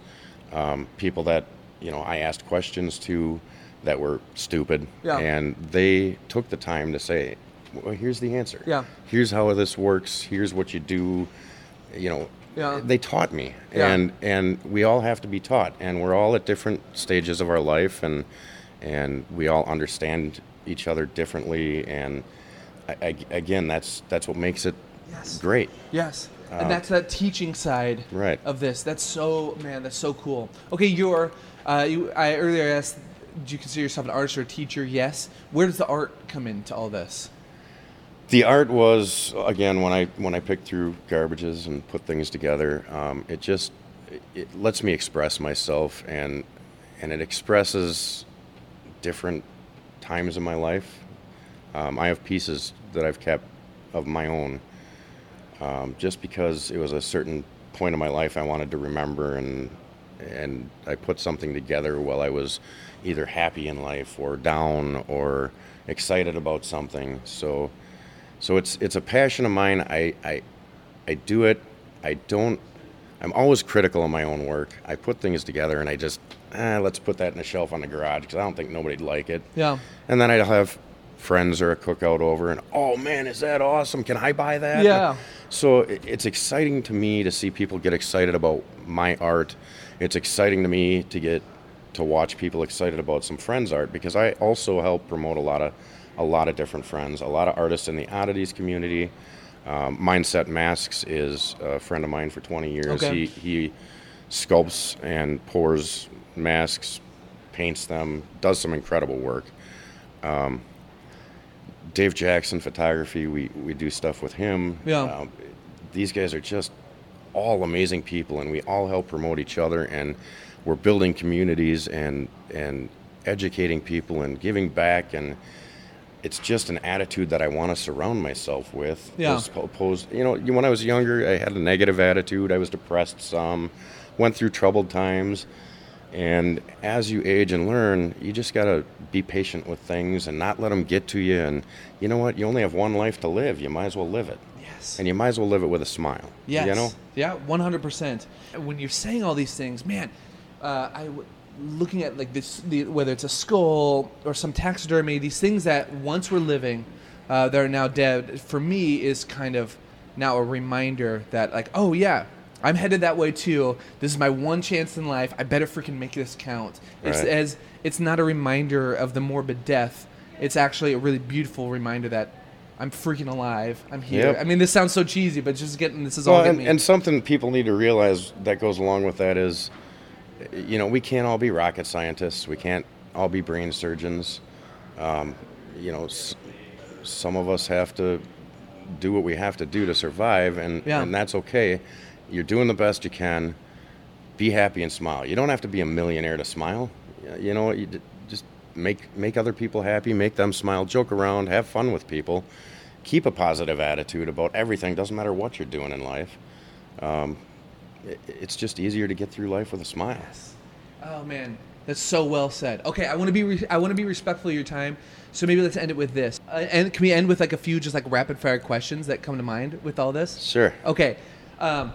Um, people that you know I asked questions to that were stupid, Yeah. and they took the time to say, "Well, here's the answer. Yeah. Here's how this works. Here's what you do." You know. Yeah. They taught me, Yeah. and and we all have to be taught and we're all at different stages of our life and and we all understand each other differently and I, I, again that's that's what makes it Yes. great Yes, and that's that teaching side Right. of this. That's so man. That's so cool. Okay, you're. Uh, you, I earlier asked, do you consider yourself an artist or a teacher? Yes. Where does the art come into all this? The art was again when i when i picked through garbages and put things together um, it just it, it lets me express myself and and it expresses different times in my life um, i have pieces that i've kept of my own um, just because it was a certain point in my life I wanted to remember, and and I put something together while I was either happy in life or down or excited about something. So so it's it's a passion of mine. I I I do it. I don't. I'm always critical of my own work. I put things together and I just eh, let's put that in a shelf on the garage because I don't think nobody'd like it. Yeah. And then I'd have friends or a cookout over, and oh man, is that awesome? Can I buy that? Yeah. So it's exciting to me to see people get excited about my art. It's exciting to me to get to watch people excited about some friends' art because I also help promote a lot of a lot of different friends, a lot of artists in the oddities community. Um, Mindset Masks is a friend of mine for 20 years. Okay. He he sculpts and pours masks, paints them, does some incredible work. Um, Dave Jackson Photography, we, we do stuff with him. Yeah. Um, these guys are just all amazing people, and we all help promote each other, and we're building communities and and educating people and giving back, and it's just an attitude that I want to surround myself with. Yeah. as opposed, you know, when I was younger, I had a negative attitude. I was depressed some, went through troubled times. And as you age and learn, you just got to be patient with things and not let them get to you. And you know what? You only have one life to live. You might as well live it. Yes. And you might as well live it with a smile. Yes. You know? Yeah, one hundred percent. When you're saying all these things, man, uh, I w- looking at like this, the, whether it's a skull or some taxidermy, these things that once were living, uh, that are now dead. For me, is kind of now a reminder that like, oh yeah, I'm headed that way too. This is my one chance in life. I better freaking make this count. It's Right. as it's not a reminder of the morbid death. It's actually a really beautiful reminder that. I'm freaking alive. I'm here. Yep. I mean, this sounds so cheesy, but just getting this is all Well, getting and, me. and something people need to realize that goes along with that is, you know, we can't all be rocket scientists. We can't all be brain surgeons. Um, you know, s- some of us have to do what we have to do to survive, and, Yeah. and that's okay. You're doing the best you can. Be happy and smile. You don't have to be a millionaire to smile. You know, you d- just make make other people happy, make them smile, joke around, have fun with people. Keep a positive attitude about everything. Doesn't matter what you're doing in life. Um, it's just easier to get through life with a smile. Oh man, that's so well said. Okay, I want to be re- I want to be respectful of your time, so maybe let's end it with this. Uh, and can we end with like a few just like rapid fire questions that come to mind with all this? Sure. Okay, um,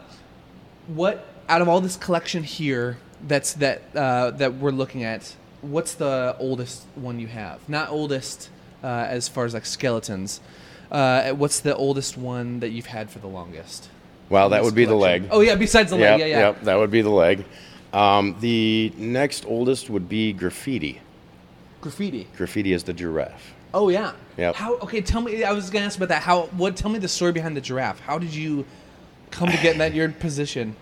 what out of all this collection here that's that uh, that we're looking at? What's the oldest one you have? Not oldest uh, as far as like skeletons. Uh, what's the oldest one that you've had for the longest? Well, that would be the leg. Oh yeah, besides the Yep, leg, yeah, yeah. Yep, that would be the leg. Um, the next oldest would be graffiti. Graffiti. Graffiti is the giraffe. Oh yeah. Yep. How? Okay, tell me. I was gonna ask about that. How? What? Tell me the story behind the giraffe. How did you come to get in that your position?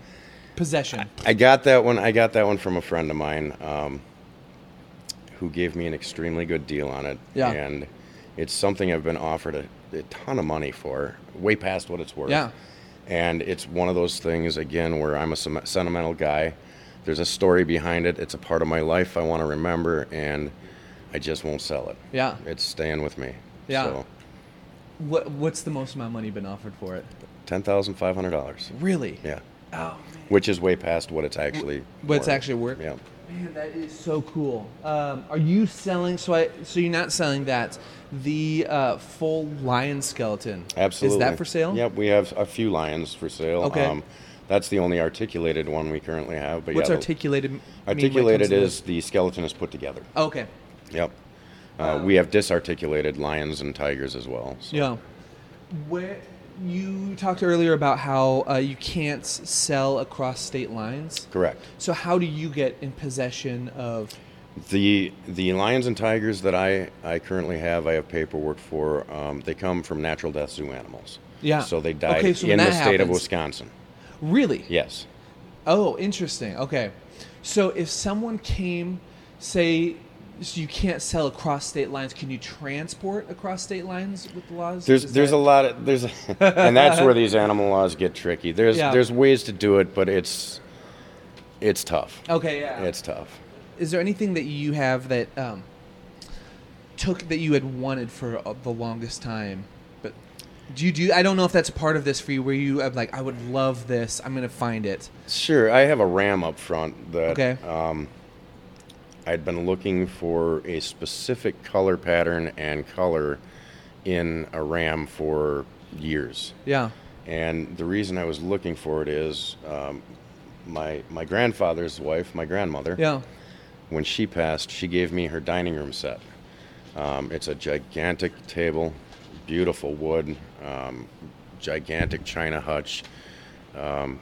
Possession. I got that one. I got that one from a friend of mine, um, who gave me an extremely good deal on it. Yeah. And it's something I've been offered a, a ton of money for, way past what it's worth. Yeah. And it's one of those things again where I'm a sentimental guy. There's a story behind it. It's a part of my life I want to remember, and I just won't sell it. Yeah. It's staying with me. Yeah. So What? What's the most amount of money been offered for it? ten thousand five hundred dollars. Really? Yeah. Oh Which is way past what it's actually. What it's actually worth? Yeah. Man, that is so cool. Um, are you selling? So I. So you're not selling that. The uh, full lion skeleton. Absolutely. Is that for sale? Yep, we have a few lions for sale. Um, Okay. that's the only articulated one we currently have. But What's yeah, articulated? mean when it comes articulated is the skeleton is put together. Okay. Yep. Uh, we have disarticulated lions and tigers as well. So. Yeah. Where you talked earlier about how uh, you can't sell across state lines. Correct. So how do you get in possession of? The the lions and tigers that I, I currently have, I have paperwork for. Um, they come from natural death zoo animals. Yeah. So they died Okay, so in the that state of Wisconsin. Really? Yes. Oh, interesting. Okay. So if someone came, say, so you can't sell across state lines, can you transport across state lines with the laws? There's Is there's that- a lot of there's and that's where these animal laws get tricky. There's Yeah. there's ways to do it, but it's it's tough. Okay, yeah. It's tough. Is there anything that you have that um, took that you had wanted for uh, the longest time, but do you do? I don't know if that's a part of this for you, where you have like, I would love this. I'm gonna find it. Sure, I have a ram up front that Okay. um, I'd been looking for a specific color pattern and color in a ram for years. Yeah. And the reason I was looking for it is um, my my grandfather's wife, my grandmother, Yeah. when she passed, she gave me her dining room set. Um, it's a gigantic table, beautiful wood, um, gigantic china hutch. Um,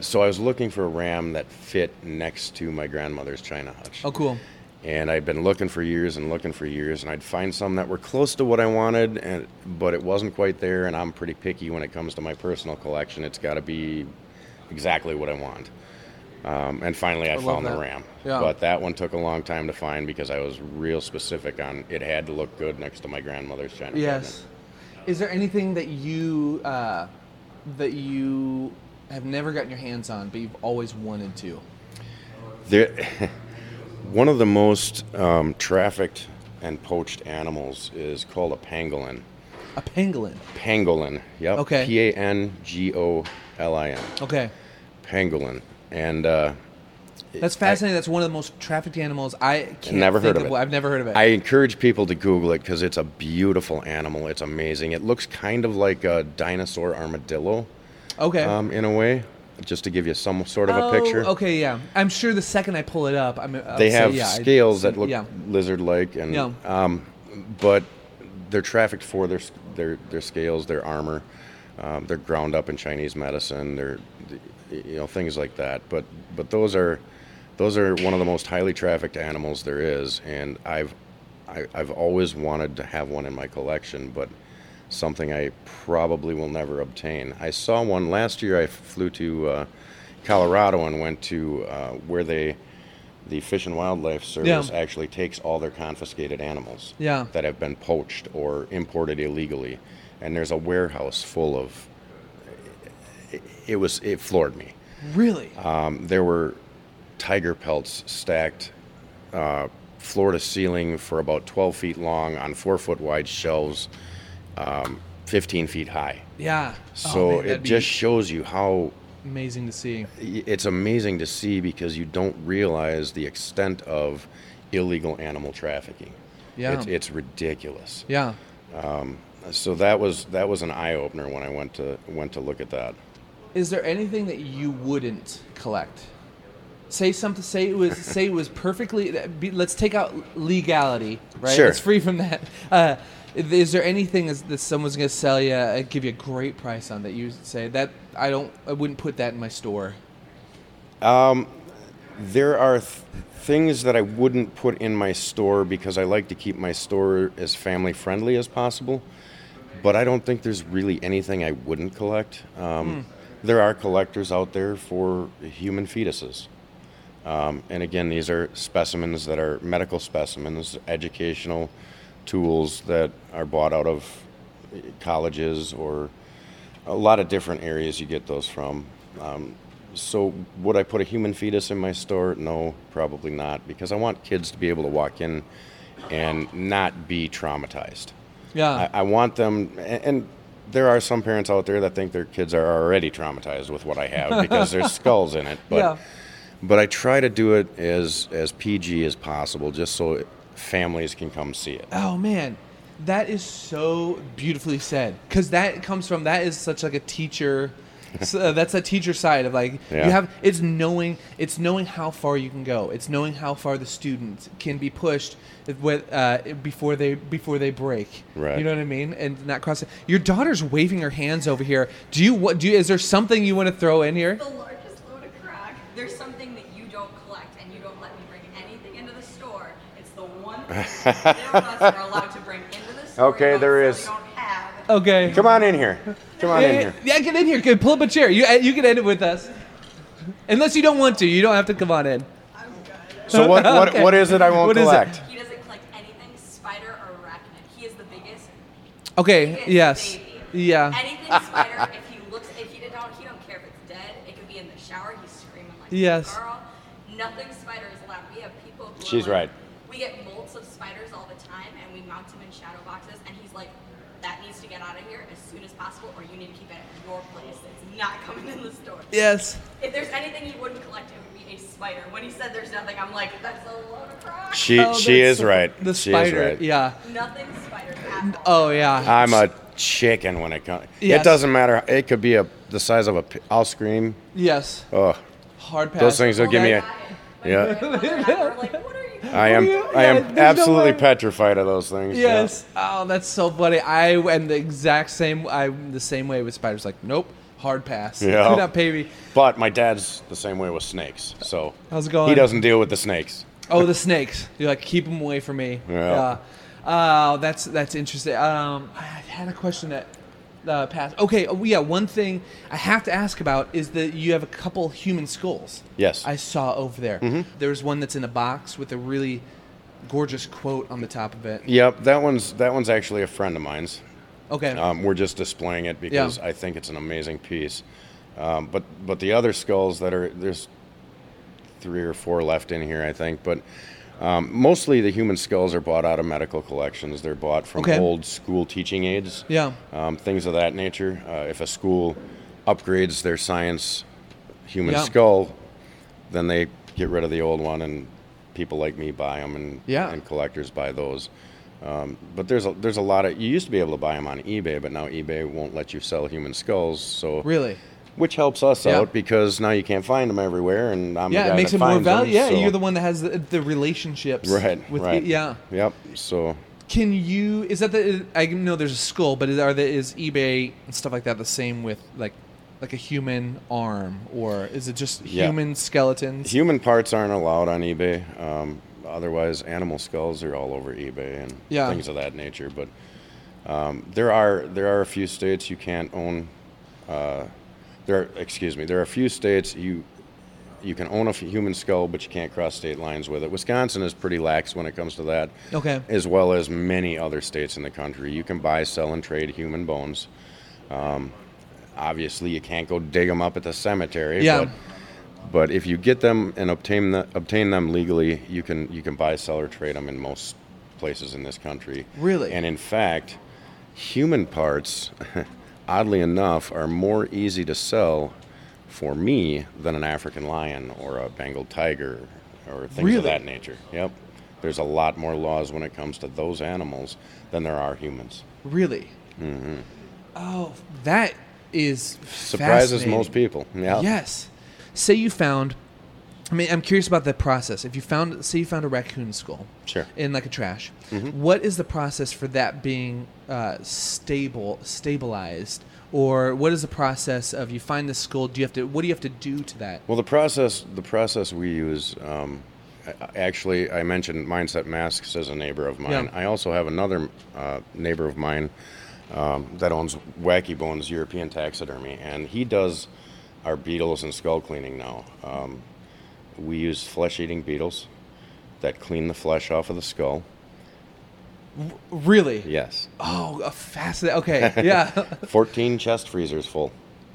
so I was looking for a ram that fit next to my grandmother's china hutch. Oh, cool. And I'd been looking for years and looking for years, and I'd find some that were close to what I wanted, and but it wasn't quite there. And I'm pretty picky when it comes to my personal collection. It's got to be exactly what I want. Um, and finally, I, love found the ram. Yeah. But that one took a long time to find because I was real specific on it had to look good next to my grandmother's china Yes. Is there anything that you uh, that you have never gotten your hands on, but you've always wanted to? There, one of the most um, trafficked and poached animals is called a pangolin. A pangolin. Pangolin. Yep. Okay. P A N G O L I N. Okay. Pangolin. And uh, That's fascinating. That's one of the most trafficked animals. I can't never heard of it. I've never heard of it. I encourage people to Google it because it's a beautiful animal. It's amazing. It looks kind of like a dinosaur armadillo okay. um, in a way, just to give you some sort of oh, a picture. Okay, yeah. I'm sure the second I pull it up, I'm. I'll They say, have yeah, I- scales that look Yeah. lizard-like, and Yeah. um, but they're trafficked for their their their scales, their armor. Um, they're ground up in Chinese medicine. They're you know things like that. But but those are those are one of the most highly trafficked animals there is, and I've I, I've always wanted to have one in my collection, but something I probably will never obtain. I saw one last year. I flew to uh, Colorado and went to uh, where they the Fish and Wildlife Service Yeah. actually takes all their confiscated animals Yeah. that have been poached or imported illegally, and there's a warehouse full of. It, it was it floored me. Really? Um, there were tiger pelts stacked uh, floor to ceiling for about 12 feet long on four foot wide shelves, um, 15 feet high. yeah. So Oh, man, it just shows you how amazing to see. it's amazing to see because you don't realize the extent of illegal animal trafficking. Yeah. It's, it's ridiculous. Yeah. Um, So that was that was an eye opener when I went to went to look at that. Is there anything that you wouldn't collect? Say something. Say it was. say it was perfectly. be- Let's take out legality, right? Sure. It's free from that. Uh, is there anything that someone's going to sell you, uh, give you a great price on that you say that I don't, I wouldn't put that in my store? There are th- things that I wouldn't put in my store because I like to keep my store as family friendly as possible. But I don't think there's really anything I wouldn't collect. Um, There are collectors out there for human fetuses. Um, and again, these are specimens that are medical specimens, educational tools that are bought out of colleges or a lot of different areas you get those from. Um, so, would I put a human fetus in my store? No, probably not, because I want kids to be able to walk in and not be traumatized. Yeah. I, I want them, and, and there are some parents out there that think their kids are already traumatized with what I have because there's skulls in it. But, Yeah. but I try to do it as as PG as possible, just so families can come see it. Oh man, that is so beautifully said. Because that comes from that is such like a teacher. s- uh, that's a teacher side of like Yeah. you have it's knowing it's knowing how far you can go. It's knowing how far the student can be pushed with uh, before they before they break. Right. You know what I mean? And not cross. Your daughter's waving her hands over here. Do you what? Do you, is there something you want to throw in here? the largest load of crack. There's something that you don't collect and you don't let me bring anything into the store. It's the one thing that neither of us are allowed to bring into the store. Okay, You don't- there so is. You don't have. Okay. Come on in here. Come on in Yeah, here. yeah, get in here. Good. Pull up a chair. You uh, you can end it with us. Unless you don't want to, you don't have to come on in. So what what, Okay. what is it I won't What is it? collect? He doesn't collect anything spider or arachnid. He is the biggest. Okay. biggest Yes. baby. Yeah. Anything spider, if he looks, if he did not, he don't care if it's dead. It could be in the shower. He's screaming like Yes. a girl. Nothing spider is allowed. We have people. Who are She's like- right. We get molts of spiders all the time, and we mount them in shadow boxes. And he's like, "That needs to get out of here as soon as possible, or you need to keep it at your place. It's not coming in the store." Yes. If there's anything he wouldn't collect, it would be a spider. When he said there's nothing, I'm like, "That's a load of crap." She Oh, she that's is so- right. The she spider. is right. Yeah. Nothing spiders at all. Oh yeah. I'm a chicken when it comes. Yes. It doesn't matter. It could be a the size of a. pi- I'll scream. yes. Oh, Hard pass. those things will give me a. Yeah. We're like, what are you? I am you- I yeah, am there's no absolutely way. petrified of those things. yeah. Yes. Oh, that's so funny. I am the exact same. I'm the same way with spiders. Like, nope, hard pass. Yeah. Do not pay me. But my dad's the same way with snakes. So How's it going? he doesn't deal with the snakes. Oh, the snakes. You're like, keep them away from me. Yeah. Oh, that's that's interesting. Um, I had a question that uh, passed. Okay. Oh, yeah. One thing I have to ask about is that you have a couple human skulls. Yes. I saw over there. Mhm. There's one that's in a box with a really gorgeous quote on the top of it. Yep, that one's that one's actually a friend of mine's. Okay. Um, we're just displaying it because I think it's an amazing piece. Um, but but the other skulls that are there's three or four left in here, I think. But um, mostly the human skulls are bought out of medical collections. They're bought from Okay. old school teaching aids. Yeah. Um, things of that nature. Uh, if a school upgrades their science human Yeah. skull, then they get rid of the old one, and people like me buy them, and Yeah. and collectors buy those. Um, but there's a, there's a lot of you used to be able to buy them on eBay, but now eBay won't let you sell human skulls. So Really? which helps us Yeah. out because now you can't find them everywhere, and I'm yeah, it makes it more valuable. Yeah, so- you're the one that has the, the relationships. right, With right, yeah. yep. So Can you? Is that the? I know there's a skull, but is, are the, is eBay and stuff like that the same with like like a human arm, or is it just Yeah. human skeletons? human parts aren't allowed on eBay. Um, otherwise, animal skulls are all over eBay and Yeah. things of that nature. But um, there are there are a few states you can't own. Uh, there, are, excuse me. There are a few states you you can own a human skull, but you can't cross state lines with it. Wisconsin is pretty lax when it comes to that. Okay. As well as many other states in the country, you can buy, sell, and trade human bones. Um, obviously, you can't go dig them up at the cemetery. Yeah. But, but if you get them and obtain the, obtain them legally, you can you can buy, sell, or trade them in most places in this country. Really? And in fact, human parts, oddly enough, are more easy to sell for me than an African lion or a Bengal tiger or things Really? of that nature. Yep. There's a lot more laws when it comes to those animals than there are humans. Really? hmm Oh, that is Surprises most people. Yeah. Yes. Say you found. I mean, I'm curious about the process. If you found, say, you found a raccoon skull, Sure. in like a trash, Mhm. what is the process for that being uh, stable, stabilized, or what is the process of you find the skull? Do you have to? What do you have to do to that? Well, the process the process we use. Um, actually, I mentioned Mindset Masks as a neighbor of mine. Yeah. I also have another uh, neighbor of mine um, that owns Wacky Bones European Taxidermy, and he does our beetles and skull cleaning now. Um, we use flesh-eating beetles that clean the flesh off of the skull. Really? Yes. Oh, a fascinating. Okay, yeah. 14 chest freezers full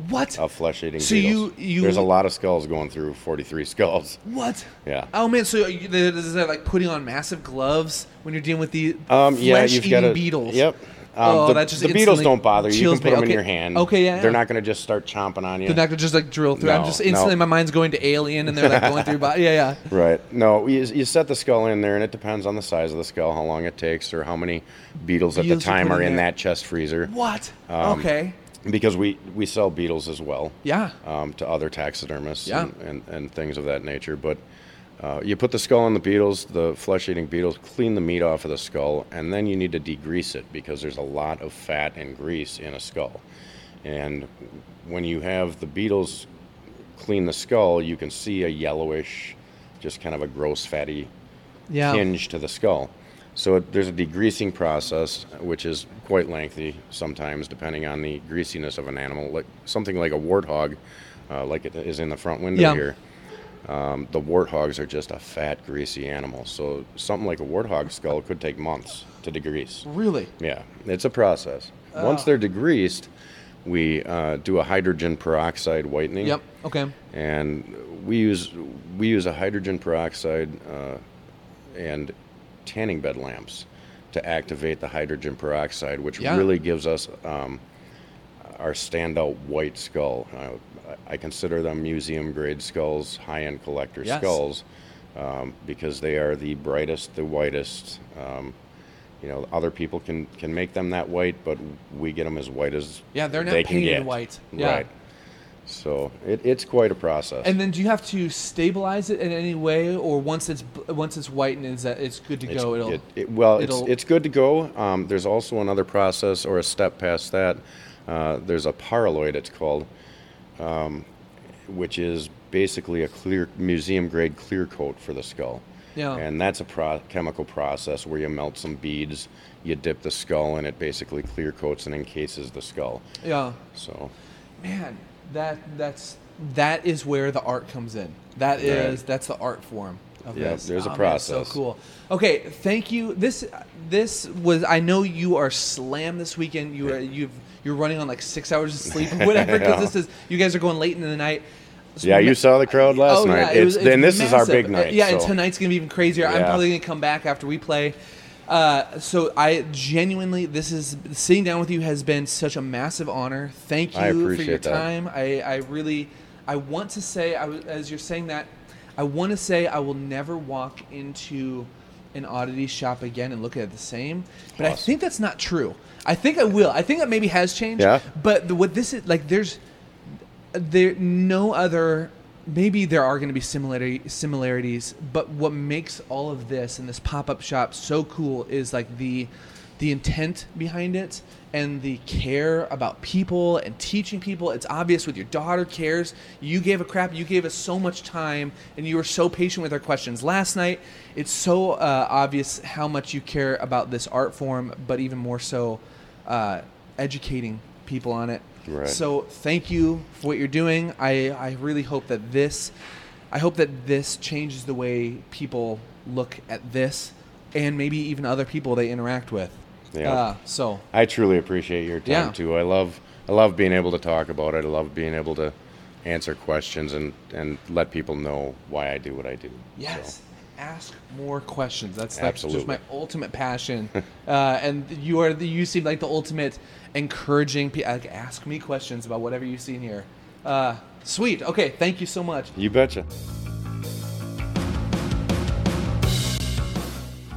what? of flesh-eating So beetles. you- you- There's a lot of skulls going through 43 skulls. What? Yeah. Oh man, so you- is that like putting on massive gloves when you're dealing with the Um, yeah, flesh-eating beetles? Yep. Um, Oh, the, that just the beetles don't bother you. You can put me. them in your hand. Okay, yeah, They're not going to just start chomping on you. They're not gonna just like drill through. I'm just instantly no. my mind's going to Alien, and they're like going through. Body. Yeah, yeah. Right. No, you, you set the skull in there, and it depends on the size of the skull, how long it takes, or how many beetles at the time are in in that chest freezer. What? Um, okay. Because we, we sell beetles as well. Yeah. Um, to other taxidermists Yeah. and, and, and things of that nature. But uh, you put the skull on the beetles, the flesh eating beetles, clean the meat off of the skull, and then you need to degrease it because there's a lot of fat and grease in a skull. And when you have the beetles clean the skull, you can see a yellowish, just kind of a gross, fatty Yeah. hinge to the skull. So it, there's a degreasing process, which is quite lengthy sometimes, depending on the greasiness of an animal. Like something like a warthog, uh, like it is in the front window Yeah. here. Um, the warthogs are just a fat, greasy animal. So something like a warthog skull could take months to degrease. Really? Yeah, it's a process. Once Oh. they're degreased, we uh, do a hydrogen peroxide whitening Yep. Okay. and we use we use a hydrogen peroxide uh, and tanning bed lamps to activate the hydrogen peroxide, which Yeah. really gives us um, our standout white skull. Uh, I consider them museum grade skulls, high end collector Yes. skulls, um, because they are the brightest, the whitest. Um, you know, other people can, can make them that white, but we get them as white as Yeah, they're not they painted white. Yeah. Right. So it, it's quite a process. And then do you have to stabilize it in any way, or once it's once it's white and is that it's good to It's- go? It'll it, it, well, it's, it'll- it's good to go. Um, there's also another process or a step past that. Uh, there's a paraloid, it's called, um, which is basically a clear museum grade clear coat for the skull. Yeah. And that's a pro- chemical process where you melt some beads, you dip the skull, and it basically clear coats and encases the skull. yeah. So Man, that that's that is where the art comes in. That is that's the art form of Yeah, this. there's a Oh, man, process. so cool. Okay, thank you. This this was I know you are slammed this weekend. You are you've you're running on like six hours of sleep or whatever because this is you guys are going late into the night. yeah, you saw the crowd last Oh, night. yeah, it was- it's then this is our massive. big night. Yeah, and tonight's gonna be even crazier. I'm probably gonna come back after we play. Uh, so I genuinely, this is sitting down with you has been such a massive honor. Thank you for your that. time. I, I really, I want to say, I, as you're saying that, I want to say I will never walk into an oddity shop again and look at it the same. But I think that's not true. I think I will. I think that maybe has changed. Yeah. But the, what this is like, there's there no other maybe there are going to be similarity similarities but what makes all of this and this pop-up shop so cool is like the the intent behind it and the care about people and teaching people it's obvious with your daughter cares you gave a crap you gave us so much time and you were so patient with our questions last night it's so uh, obvious how much you care about this art form but even more so uh, educating people on it Right. so thank you for what you're doing. I, I really hope that this I hope that this changes the way people look at this and maybe even other people they interact with. Yeah. Uh, so I truly appreciate your time Yeah. too. I love I love being able to talk about it. I love being able to answer questions and and let people know why I do what I do. yes. So, Ask more questions. That's like just my ultimate passion. uh, and you are the, you seem like the ultimate encouraging people. Like, ask me questions about whatever you see in here. Uh, sweet. Okay. Thank you so much. you betcha.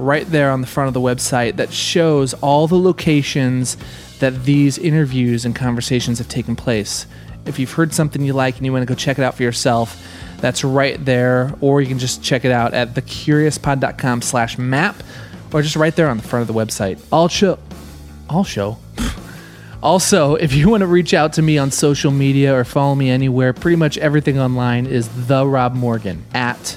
right there on the front of the website that shows all the locations that these interviews and conversations have taken place. If you've heard something you like and you want to go check it out for yourself, that's right there. Or you can just check it out at thecuriouspod.com slash map or just right there on the front of the website. I'll show. I'll show. Also, if you want to reach out to me on social media or follow me anywhere, pretty much everything online is the Rob Morgan at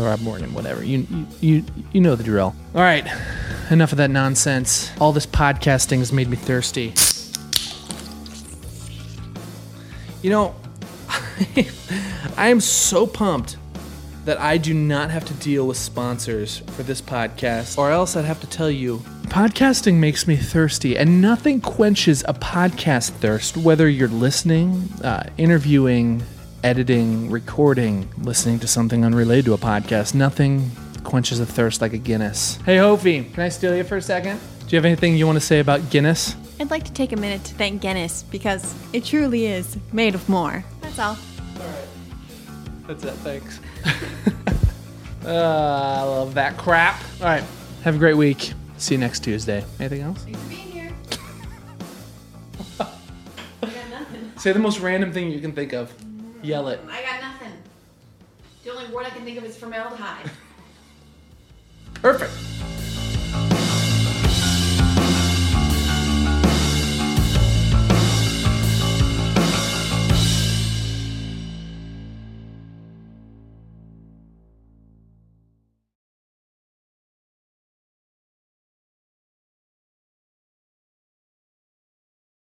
the Rob Morgan, whatever. You you you, you know the drill. All right, enough of that nonsense. All this podcasting has made me thirsty. You know, I am so pumped that I do not have to deal with sponsors for this podcast, or else I'd have to tell you podcasting makes me thirsty, and nothing quenches a podcast thirst, whether you're listening, uh, interviewing, editing, recording, listening to something unrelated to a podcast. Nothing quenches a thirst like a Guinness. Hey, Hofi, can I steal you for a second? Do you have anything you want to say about Guinness? I'd like to take a minute to thank Guinness because it truly is made of more. That's all. All right. That's it. Thanks. uh, I love that crap. All right. Have a great week. See you next Tuesday. Anything else? Thanks for being here. I got nothing. Say the most random thing you can think of. Yell it. I got nothing. The only word I can think of is formaldehyde. Perfect.